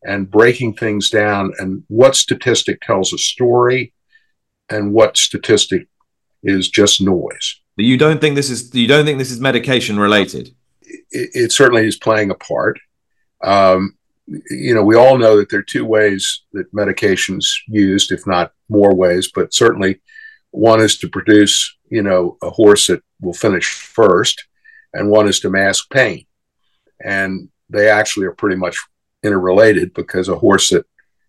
and breaking things down and what statistic tells a story and what statistic is just noise. You don't think this is you don't think this is medication related? It, it certainly is playing a part. Um, you know, we all know that there are two ways that medications used, if not more ways, but certainly one is to produce, you know, a horse that will finish first, and one is to mask pain. And they actually are pretty much interrelated because a horse that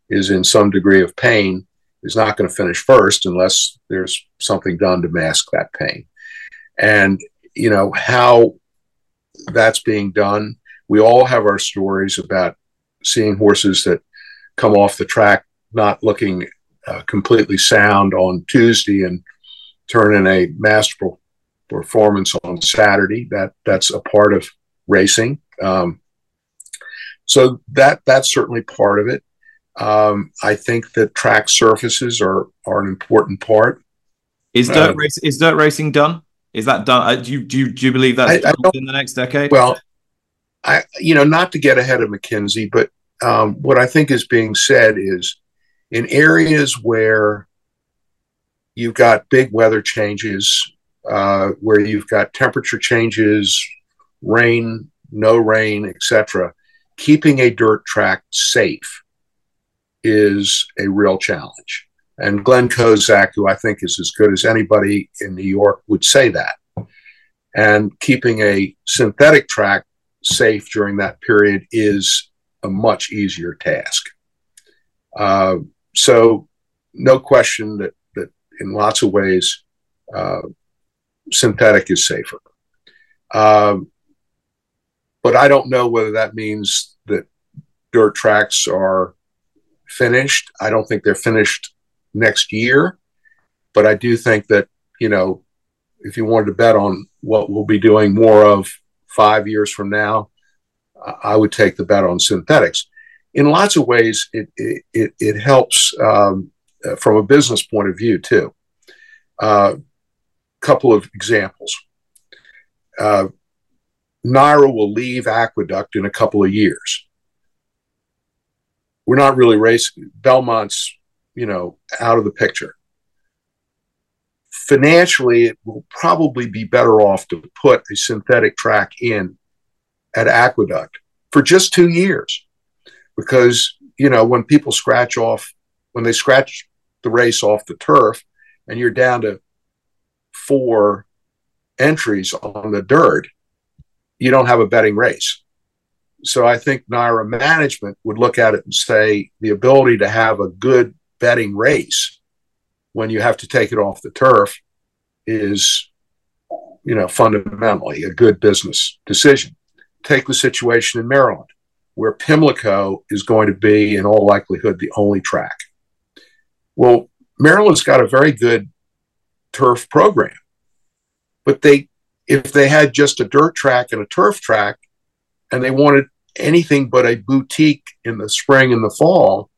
is in some degree of pain is not going to finish first unless there's something done to mask that pain. And, you know, how that's being done we all have our stories about seeing horses that come off the track not looking uh, completely sound on Tuesday and turn in a masterful performance on Saturday. That that's a part of racing. Um, so that that's certainly part of it. Um, I think that track surfaces are are an important part. Is dirt uh, race is dirt racing done? Is that done? Uh, do you do you, do you believe that's I, I in the next decade? Well, I, you know, not to get ahead of McKinsey, but um, what I think is being said is in areas where you've got big weather changes, uh, where you've got temperature changes, rain, no rain, etc., keeping a dirt track safe is a real challenge. And Glenn Kozak, who I think is as good as anybody in New York, would say that. And keeping a synthetic track safe during that period is a much easier task. Uh, so, no question that, that in lots of ways, uh, synthetic is safer. Um, but I don't know whether that means that dirt tracks are finished. I don't think they're finished next year, but I do think that, you know, if you wanted to bet on what we'll be doing more of five years from now, I would take the bet on synthetics. In lots of ways, it it, it helps um, from a business point of view too. A uh, couple of examples. Uh, NYRA will leave Aqueduct in a couple of years. We're not really racing. Belmont's, you know, out of the picture financially, it will probably be better off to put a synthetic track in at Aqueduct for just two years. Because, you know, when people scratch off, when they scratch the race off the turf and you're down to four entries on the dirt, you don't have a betting race. so I think NYRA management would look at it and say the ability to have a good betting race when you have to take it off the turf is, you know, fundamentally a good business decision. Take the situation in Maryland, where Pimlico is going to be, in all likelihood, the only track. Well, Maryland's got a very good turf program, but they, if they had just a dirt track and a turf track, and they wanted anything but a boutique in the spring and the fall,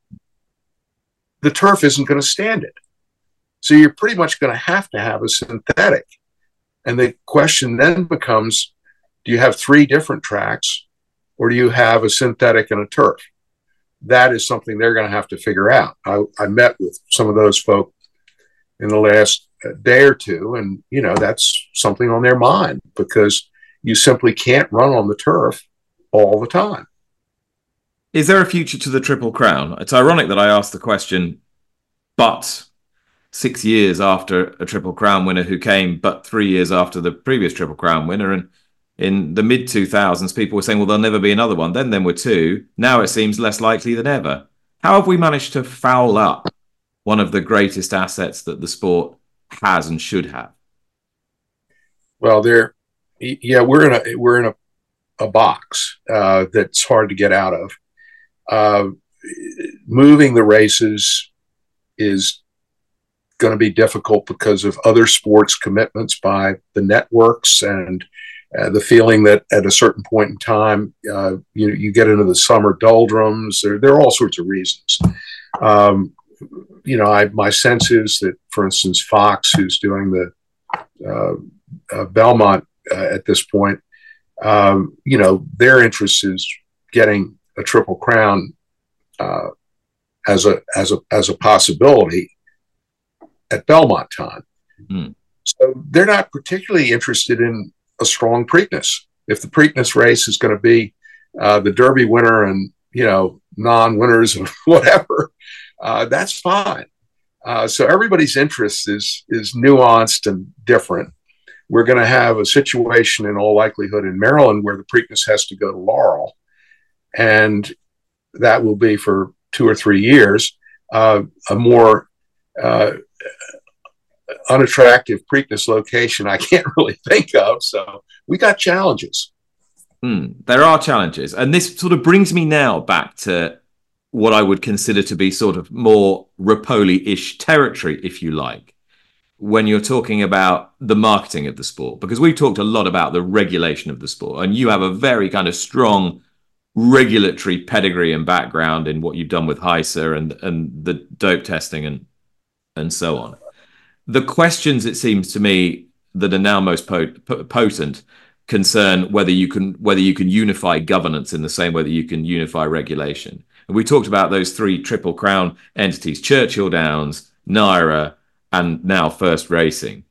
the turf isn't going to stand it. So you're pretty much going to have to have a synthetic. And the question then becomes do you have three different tracks or do you have a synthetic and a turf? That is something they're going to have to figure out. I, I met with some of those folk in the last day or two, and you know that's something on their mind because you simply can't run on the turf all the time. Is there a future to the Triple Crown? It's ironic that I asked the question, but six years after a Triple Crown winner who came, but three years after the previous Triple Crown winner. And in the mid 2000s, people were saying, well, there'll never be another one. Then there were two. Now it seems less likely than ever. How have we managed to foul up one of the greatest assets that the sport has and should have? Well, there, yeah, we're in a we're in a a box uh, that's hard to get out of. Uh, moving the races is going to be difficult because of other sports commitments by the networks and uh, the feeling that at a certain point in time uh, you, you get into the summer doldrums. There, there are all sorts of reasons. Um, you know, I, my sense is that, for instance, Fox, who's doing the uh, uh, Belmont at this point, um, you know, their interest is getting a triple crown uh, as a as a as a possibility at Belmont time. Mm. So they're not particularly interested in a strong Preakness. If the Preakness race is going to be uh, the Derby winner and you know non-winners and whatever, uh, that's fine. Uh, so everybody's interest is is nuanced and different we're going to have a situation in all likelihood in Maryland where the Preakness has to go to Laurel, and that will be for two or three years. Uh, a more uh, unattractive Preakness location I can't really think of. So we got challenges. Hmm, there are challenges, and this sort of brings me now back to what I would consider to be sort of more Repole-ish territory, if you like when you're talking about the marketing of the sport because we've talked a lot about the regulation of the sport and you have a very kind of strong regulatory pedigree and background in what you've done with HISA and and the dope testing and and so on. The questions it seems to me that are now most potent concern whether you can whether you can unify governance in the same way that you can unify regulation we talked about those three triple crown entities churchill downs NYRA and now First Racing.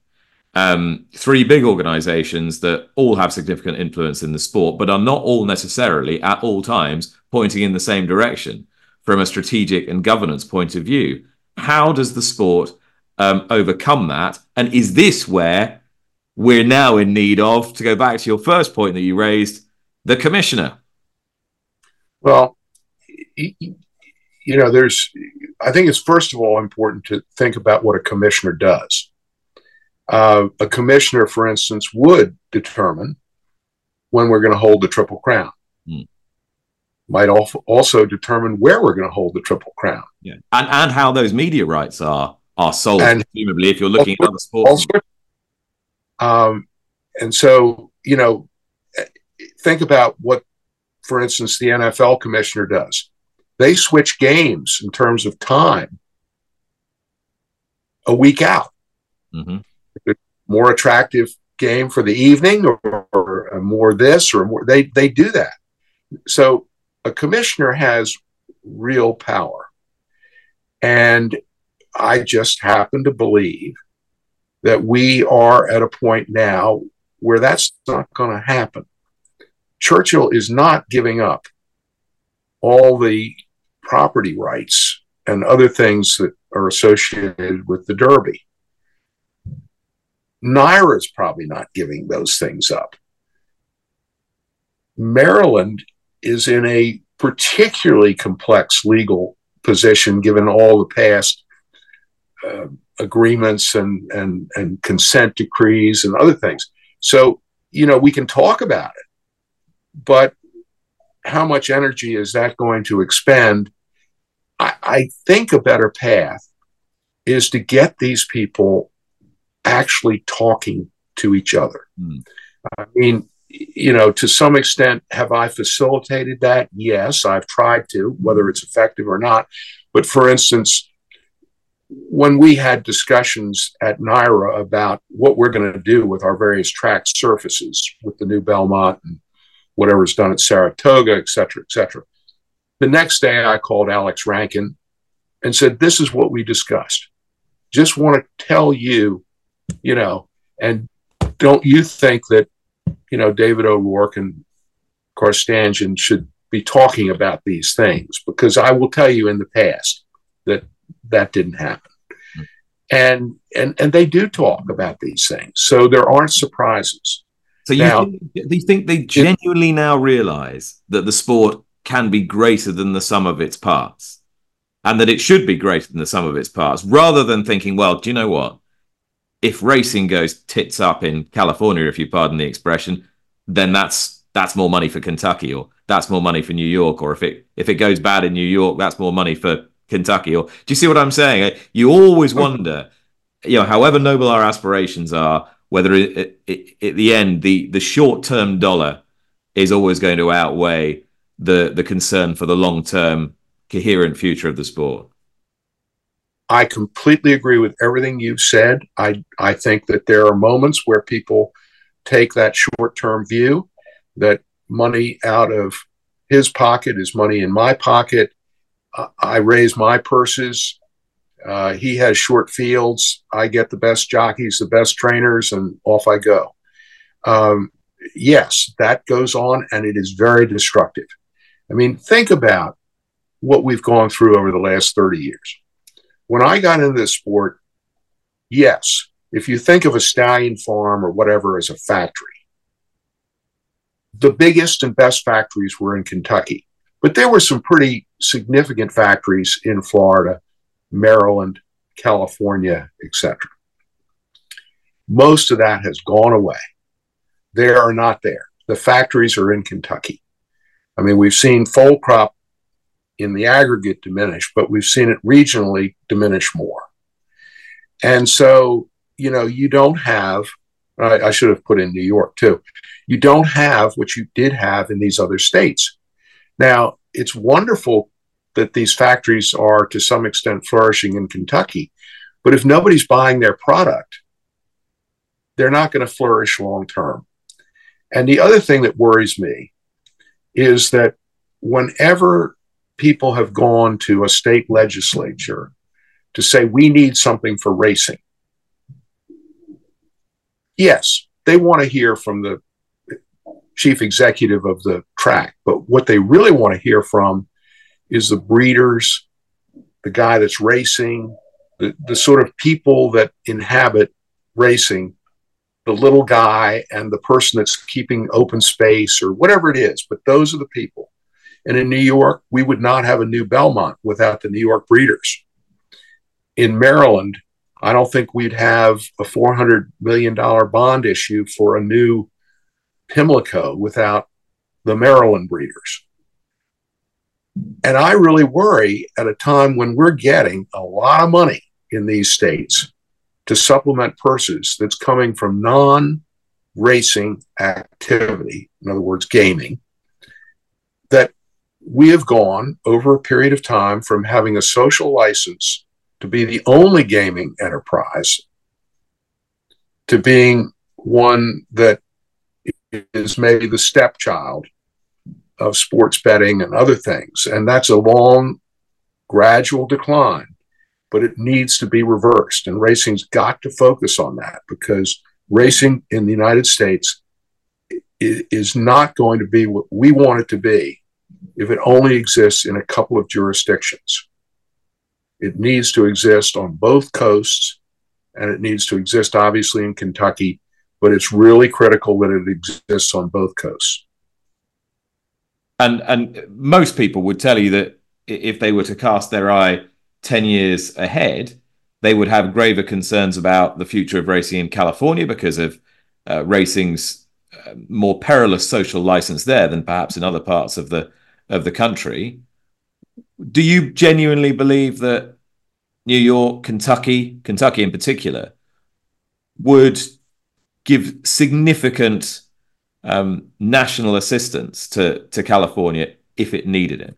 Um, three big organizations that all have significant influence in the sport, but are not all necessarily at all times pointing in the same direction from a strategic and governance point of view. How does the sport um, overcome that? And is this where we're now in need of, to go back to your first point that you raised, the commissioner? Well, you know, there's, I think it's first of all important to think about what a commissioner does. Uh, a commissioner, for instance, would determine when we're going to hold the Triple Crown. Mm. Might also determine where we're going to hold the Triple Crown. Yeah, and and how those media rights are are sold. And presumably, if you're looking at other sports. Um, and so, you know, think about what, for instance, the NFL commissioner does they switch games in terms of time a week out. Mm-hmm. More attractive game for the evening or, or more this or more they they do that. So a commissioner has real power. And I just happen to believe that we are at a point now where that's not going to happen. Churchill is not giving up all the property rights and other things that are associated with the Derby. NYRA is probably not giving those things up. Maryland is in a particularly complex legal position given all the past uh, agreements and, and, and consent decrees and other things. So, you know, we can talk about it, but how much energy is that going to expend? I, I think a better path is to get these people actually talking to each other. Mm. I mean, you know, to some extent, have I facilitated that? Yes, I've tried to, whether it's effective or not. But for instance, when we had discussions at NYRA about what we're going to do with our various track surfaces with the new Belmont and whatever's done at Saratoga, et cetera, et cetera, the next day I called Alex Rankin and said, This is what we discussed. Just want to tell you, you know, and don't you think that, you know, David O'Rourke and Carstanjen should be talking about these things? Because I will tell you in the past that that didn't happen. And and and they do talk about these things. So there aren't surprises. So you, now, think, you think they genuinely it, now realize that the sport can be greater than the sum of its parts? And that it should be greater than the sum of its parts, rather than thinking, well, do you know what? If racing goes tits up in California, if you pardon the expression, then that's that's more money for Kentucky, or that's more money for New York, or if it if it goes bad in New York, that's more money for Kentucky. Or do you see what I'm saying? Uh, you always oh. wonder, you know, however noble our aspirations are, whether it, it, at the end the the short term dollar is always going to outweigh the the concern for the long term coherent future of the sport. I completely agree with everything you've said. I I think that there are moments where people take that short term view that money out of his pocket is money in my pocket I raise my purses. Uh, he has short fields. I get the best jockeys, the best trainers, and off I go. Um, yes, that goes on, and it is very destructive. I mean, think about what we've gone through over the last 30 years. When I got into this sport, yes, if you think of a stallion farm or whatever as a factory, the biggest and best factories were in Kentucky. But there were some pretty significant factories in Florida, Maryland, California, etc. Most of that has gone away. They are not there. The factories are in Kentucky. I mean, we've seen foal crop in the aggregate diminish, but we've seen it regionally diminish more. And so, you know, you don't have, I, I should have put in New York too, you don't have what you did have in these other states. Now, it's wonderful that these factories are to some extent flourishing in Kentucky, but if nobody's buying their product, they're not going to flourish long term. And the other thing that worries me is that whenever people have gone to a state legislature to say we need something for racing, yes, they want to hear from the chief executive of the track. But what they really want to hear from is the breeders, the guy that's racing, the, the sort of people that inhabit racing, the little guy and the person that's keeping open space or whatever it is. But those are the people. And in New York, we would not have a new Belmont without the New York breeders. In Maryland, I don't think we'd have a $400 million bond issue for a new Pimlico without the Maryland breeders. And I really worry at a time when we're getting a lot of money in these states to supplement purses that's coming from non racing activity, in other words, gaming, that we have gone over a period of time from having a social license to be the only gaming enterprise to being one that is maybe the stepchild of sports betting and other things. And that's a long, gradual decline, but it needs to be reversed. And racing's got to focus on that because racing in the United States is not going to be what we want it to be if it only exists in a couple of jurisdictions. It needs to exist on both coasts, and it needs to exist, obviously, in Kentucky but it's really critical that it exists on both coasts. and and most people would tell you that if they were to cast their eye 10 years ahead, they would have graver concerns about the future of racing in California because of uh, racing's uh, more perilous social license there than perhaps in other parts of the of the country. Do you genuinely believe that New York, Kentucky, Kentucky in particular, would give significant um, national assistance to to California if it needed it?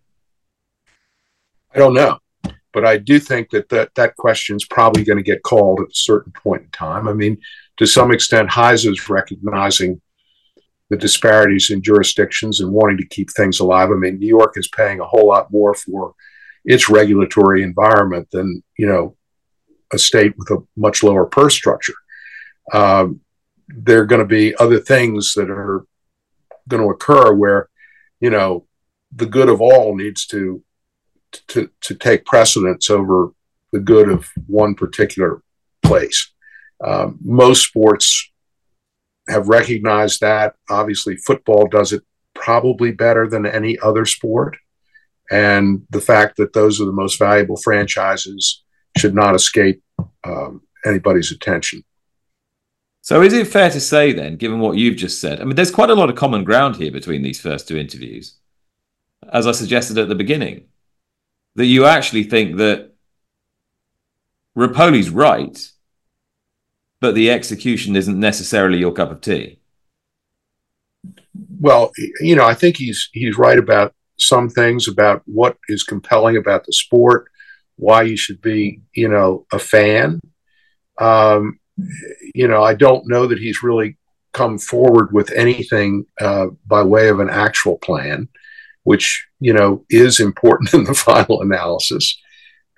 I don't know, but I do think that that, that question is probably going to get called at a certain point in time. I mean, to some extent, HISA is recognizing the disparities in jurisdictions and wanting to keep things alive. I mean, New York is paying a whole lot more for its regulatory environment than you know a state with a much lower purse structure. Um, there are going to be other things that are going to occur where you know the good of all needs to to to take precedence over the good of one particular place. Um, most sports have recognized that. Obviously, football does it probably better than any other sport. And the fact that those are the most valuable franchises should not escape um, anybody's attention. So, is it fair to say then, given what you've just said, I mean, there's quite a lot of common ground here between these first two interviews, as I suggested at the beginning, that you actually think that Repole's right but the execution isn't necessarily your cup of tea. Well, you know, I think he's he's right about some things about what is compelling about the sport, why you should be, you know, a fan. Um, you know, I don't know that he's really come forward with anything uh, by way of an actual plan, which you know is important in the final analysis.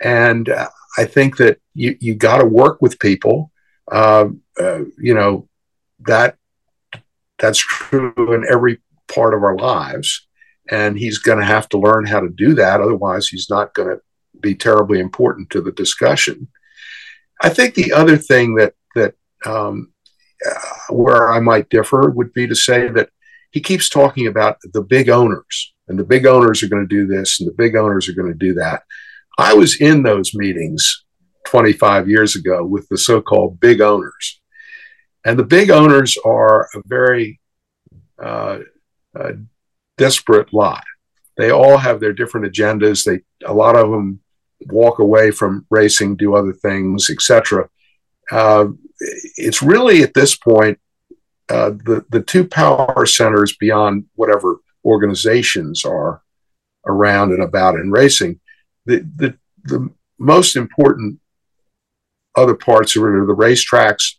And uh, I think that you you got to work with people uh, uh, you know that that's true in every part of our lives. And he's going to have to learn how to do that otherwise he's not going to be terribly important to the discussion. I think the other thing that that um, uh, where i might differ would be to say that he keeps talking about the big owners and the big owners are going to do this and the big owners are going to do that i was in those meetings 25 years ago with the so called big owners. And the big owners are a very uh, disparate lot. They all have their different agendas. They a lot of them walk away from racing, do other things, etc. Uh, it's really at this point uh, the the two power centers beyond whatever organizations are around and about in racing. The the the most important other parts are the racetracks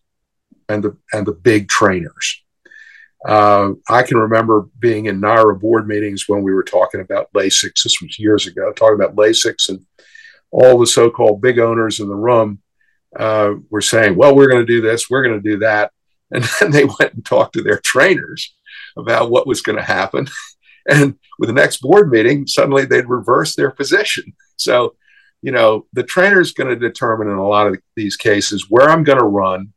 and the and the big trainers. Uh, I can remember being in NYRA board meetings when we were talking about Lasix. This was years ago, talking about Lasix, and all the so-called big owners in the room uh, were saying, "Well, we're going to do this, we're going to do that," and then they went and talked to their trainers about what was going to happen. And with the next board meeting, suddenly they'd reverse their position. So you know, the trainer is going to determine in a lot of these cases where I'm going to run,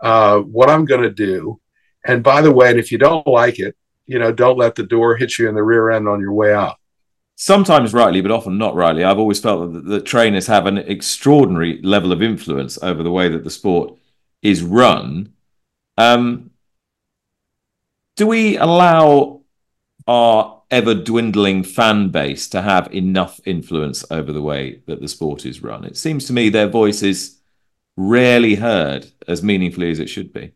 uh, what I'm going to do. And by the way, and if you don't like it, you know, don't let the door hit you in the rear end on your way out. Sometimes rightly, but often not rightly. I've always felt that the trainers have an extraordinary level of influence over the way that the sport is run. Um, do we allow our ever dwindling fan base to have enough influence over the way that the sport is run. It seems to me their voice is rarely heard as meaningfully as it should be.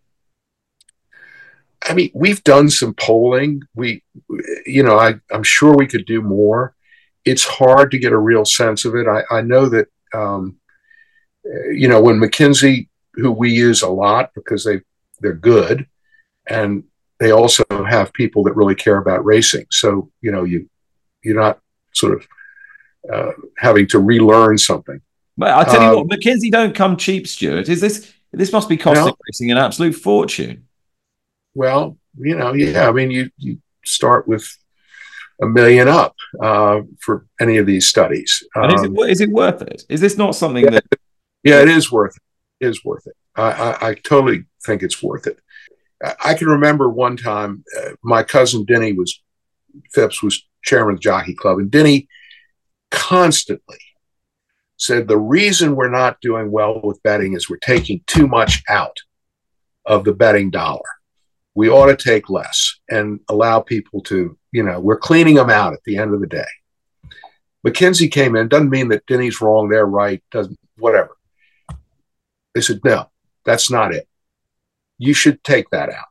I mean, we've done some polling. We, you know, I, am sure we could do more. It's hard to get a real sense of it. I, I know that, um, you know, when McKinsey, who we use a lot because they they're good, and they also have people that really care about racing. So you know you you're not sort of uh, having to relearn something. But I tell you um, what, McKinsey don't come cheap, Stuart. Is this this must be costing racing an absolute fortune? Well, you know, yeah. I mean, you you start with a million up uh, for any of these studies. Um, is, it, um, it, worth it? Is this not something yeah, that? Yeah, it is worth it. It is worth it. I, I, I totally think it's worth it. I can remember one time uh, my cousin Dinny was Phipps was chairman of the Jockey Club, and Dinny constantly said the reason we're not doing well with betting is we're taking too much out of the betting dollar. We ought to take less and allow people to, you know, we're cleaning them out at the end of the day. McKinsey came in, doesn't mean that Dinny's wrong, they're right, doesn't, whatever. They said, no, that's not it. You should take that out,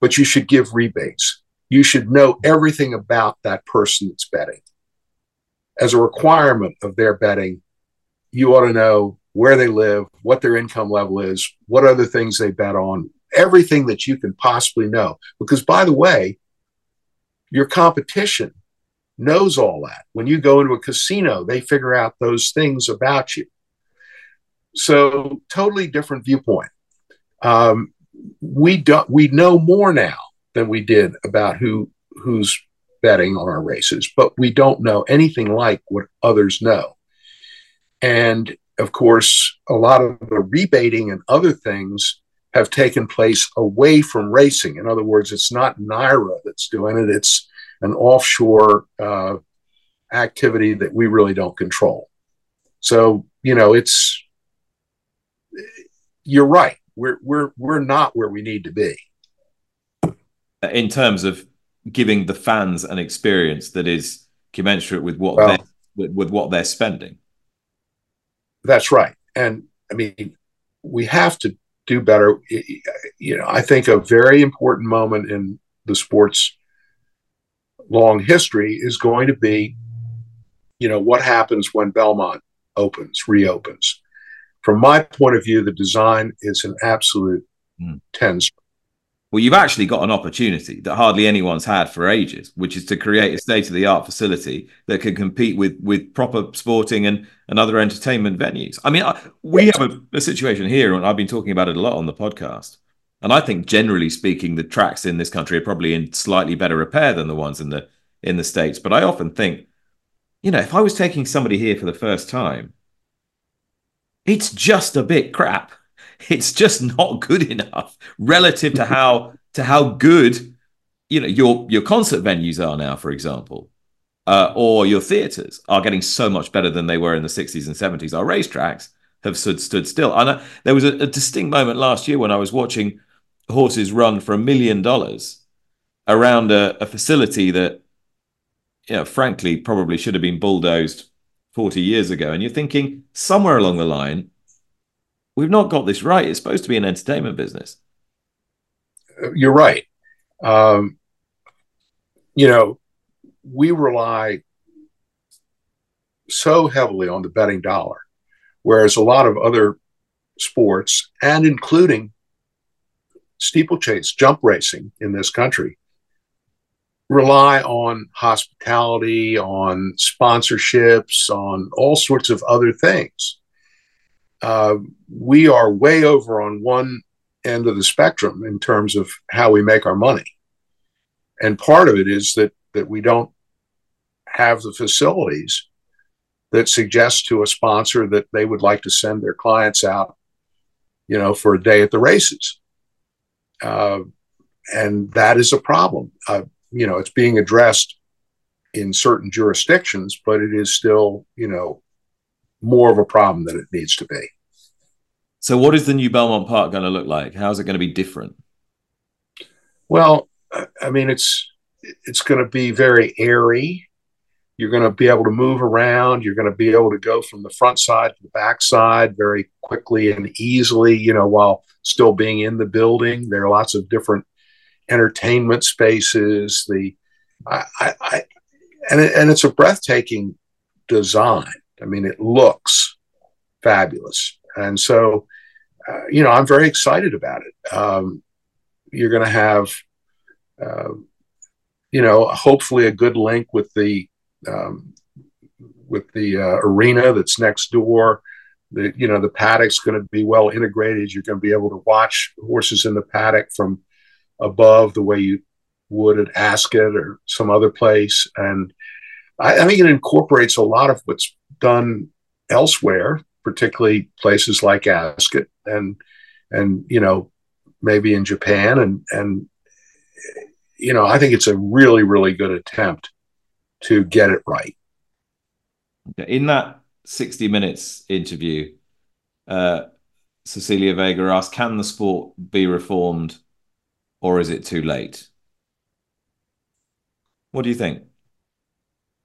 but you should give rebates. You should know everything about that person that's betting. As a requirement of their betting, you ought to know where they live, what their income level is, what other things they bet on, everything that you can possibly know. Because, by the way, your competition knows all that. When you go into a casino, they figure out those things about you. So, totally different viewpoint. Um, we don't. We know more now than we did about who who's betting on our races, but we don't know anything like what others know. And of course, a lot of the rebating and other things have taken place away from racing. In other words, it's not NYRA that's doing it, it's an offshore uh, activity that we really don't control. So, you know, it's, you're right. We're, we're, we're not where we need to be. In terms of giving the fans an experience that is commensurate with what well, with, with what they're spending. That's right. And I mean, we have to do better. You know, I think a very important moment in the sport's long history is going to be, you know, what happens when Belmont opens, reopens. From my point of view, the design is an absolute mm. 10 well, you've actually got an opportunity that hardly anyone's had for ages, which is to create a state of the art facility that can compete with with proper sporting and, and other entertainment venues. I mean, I, we have a, a situation here, and I've been talking about it a lot on the podcast. And I think, generally speaking, the tracks in this country are probably in slightly better repair than the ones in the in the states. But I often think, you know, if I was taking somebody here for the first time, it's just a bit crap it's just not good enough relative to how to how good you know your your concert venues are now, for example, uh, or your theaters are getting so much better than they were in the 60s and 70s. Our racetracks have stood stood still. And uh, there was a, a distinct moment last year when I was watching horses run for a million dollars around a, a facility that, you know, frankly, probably should have been bulldozed 40 years ago. And you're thinking somewhere along the line, we've not got this right. It's supposed to be an entertainment business. You're right. Um, you know, we rely so heavily on the betting dollar, whereas a lot of other sports, and including steeplechase, jump racing in this country, rely on hospitality, on sponsorships, on all sorts of other things uh, we are way over on one end of the spectrum in terms of how we make our money. And part of it is that that we don't have the facilities that suggest to a sponsor that they would like to send their clients out, you know, for a day at the races. Uh, and that is a problem. Uh, you know, it's being addressed in certain jurisdictions, but it is still, you know, more of a problem than it needs to be. So, what is the new Belmont Park going to look like? How is it going to be different? Well, I mean, it's it's going to be very airy. You're going to be able to move around. You're going to be able to go from the front side to the back side very quickly and easily. You know, while still being in the building, there are lots of different entertainment spaces. The I, I, I and it, and it's a breathtaking design. I mean, it looks fabulous. And so, uh, you know, I'm very excited about it. Um, you're going to have, uh, you know, hopefully a good link with the um, with the uh, arena that's next door. The you know the paddock's going to be well integrated. You're going to be able to watch horses in the paddock from above the way you would at Ascot or some other place, and I, I think it incorporates a lot of what's done elsewhere, particularly places like Ascot and and you know maybe in Japan. And and you know I think it's a really really good attempt to get it right. In that 60 minutes interview, uh, Cecilia Vega asked, Can the sport be reformed or is it too late? What do you think?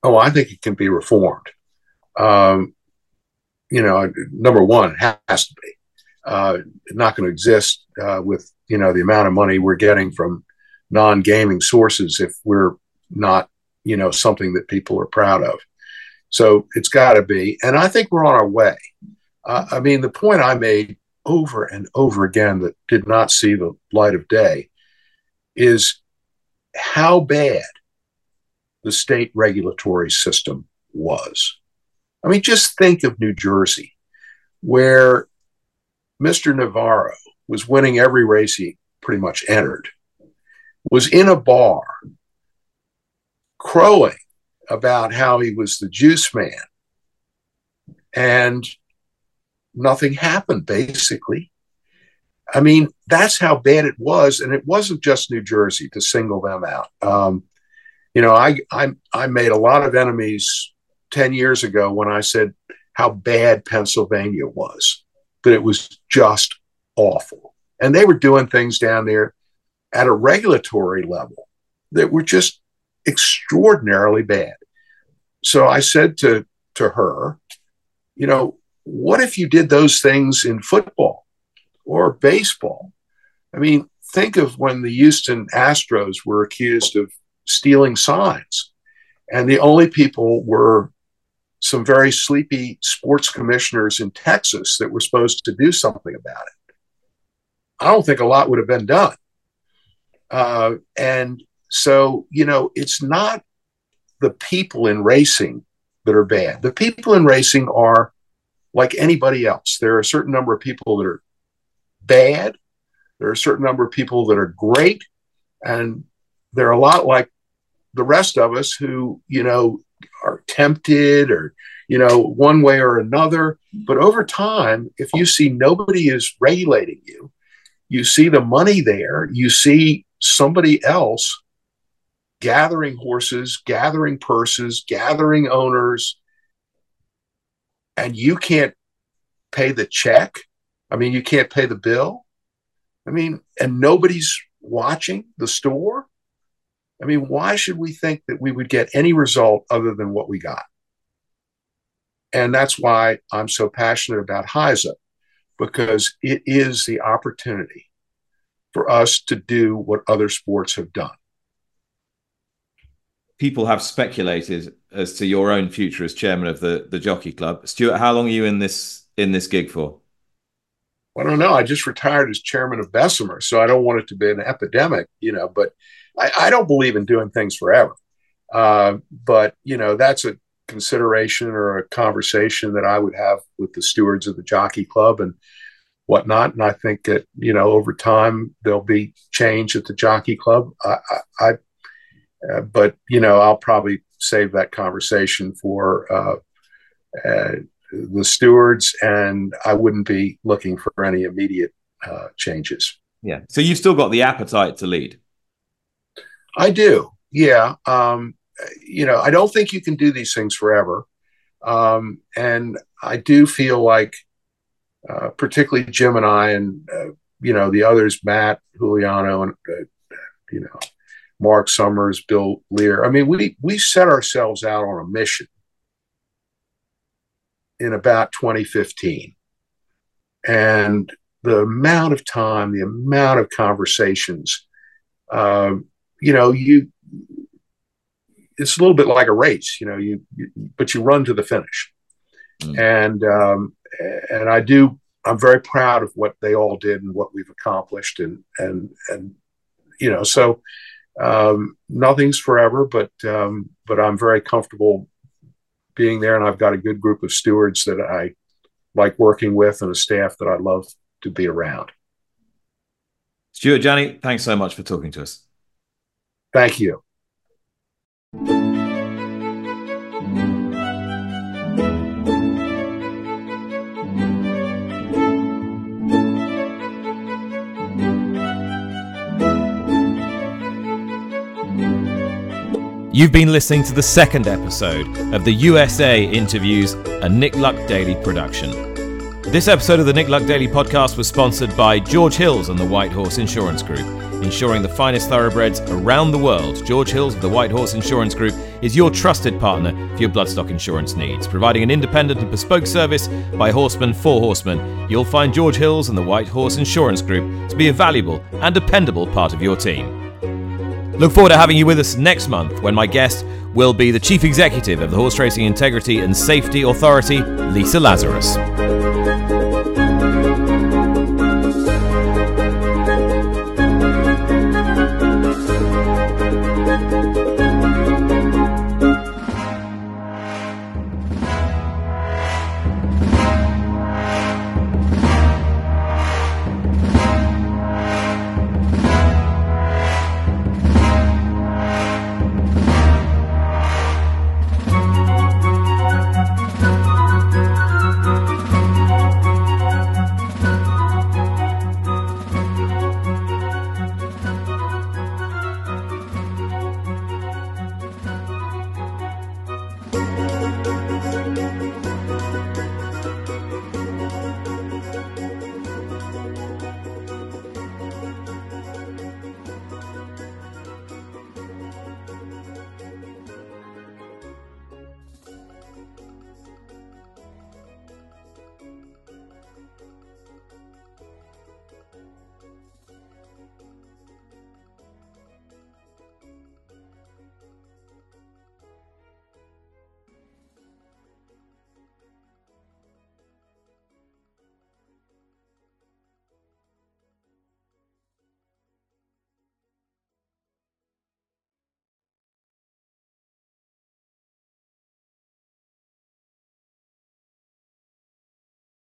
Oh, I think it can be reformed. Um, you know, number one has to be uh, not going to exist uh, with you know the amount of money we're getting from non-gaming sources if we're not you know something that people are proud of. So it's got to be, and I think we're on our way. Uh, I mean, the point I made over and over again that did not see the light of day is how bad the state regulatory system was. I mean, just think of New Jersey, where Mr. Navarro was winning every race he pretty much entered, was in a bar crowing about how he was the juice man. And nothing happened, basically. I mean, that's how bad it was. And it wasn't just New Jersey to single them out. Um, you know, I, I, I made a lot of enemies 10 years ago when I said how bad Pennsylvania was, that it was just awful. And they were doing things down there at a regulatory level that were just extraordinarily bad. So I said to, to her, you know, what if you did those things in football or baseball? I mean, think of when the Houston Astros were accused of stealing signs, and the only people were some very sleepy sports commissioners in Texas that were supposed to do something about it. I don't think a lot would have been done. Uh, and so, you know, it's not the people in racing that are bad. The people in racing are like anybody else. There are a certain number of people that are bad, there are a certain number of people that are great, and they're a lot like the rest of us who, you know, are tempted or, you know, one way or another. But over time, if you see nobody is regulating you, you see the money there, you see somebody else gathering horses, gathering purses, gathering owners, and you can't pay the check. I mean, you can't pay the bill. I mean, and nobody's watching the store. I mean, why should we think that we would get any result other than what we got? And that's why I'm so passionate about HISA, because it is the opportunity for us to do what other sports have done people have speculated as to your own future as chairman of the the jockey club. Stuart, how long are you in this in this gig for? I don't know. I just retired as chairman of Bessemer, so I don't want it to be an epidemic, you know. But I, I don't believe in doing things forever. Uh, but you know, that's a consideration or a conversation that I would have with the stewards of the jockey club and whatnot. And I think that you know, over time, there'll be change at the jockey club. I, I, uh, but you know, I'll probably save that conversation for uh, uh, the stewards, and I wouldn't be looking for any immediate uh, changes. Yeah. So you've still got the appetite to lead. I do. Yeah. Um, you know, I don't think you can do these things forever, um, and I do feel like, uh, particularly Jim and I, and you know the others, Matt, Iuliano, and you know Mark Summers, Bill Lear. I mean, we we set ourselves out on a mission in about 2015, and the amount of time, the amount of conversations, um, you know, you it's a little bit like a race, you know, you, you but you run to the finish, mm. and um, and I do. I'm very proud of what they all did and what we've accomplished, and and and you know, so um, nothing's forever, but um, but I'm very comfortable being there, and I've got a good group of stewards that I like working with, and a staff that I love to be around. Stuart Janney, thanks so much for talking to us. Thank you. You've been listening to the second episode of the USA Interviews, a Nick Luck Daily production. This episode of the Nick Luck Daily podcast was sponsored by George Hills and the White Horse Insurance Group. Insuring the finest thoroughbreds around the world, George Hills of the White Horse Insurance Group is your trusted partner for your bloodstock insurance needs. Providing an independent and bespoke service by horsemen for horsemen, you'll find George Hills and the White Horse Insurance Group to be a valuable and dependable part of your team. Look forward to having you with us next month when my guest will be the Chief Executive of the Horse Racing Integrity and Safety Authority, Lisa Lazarus.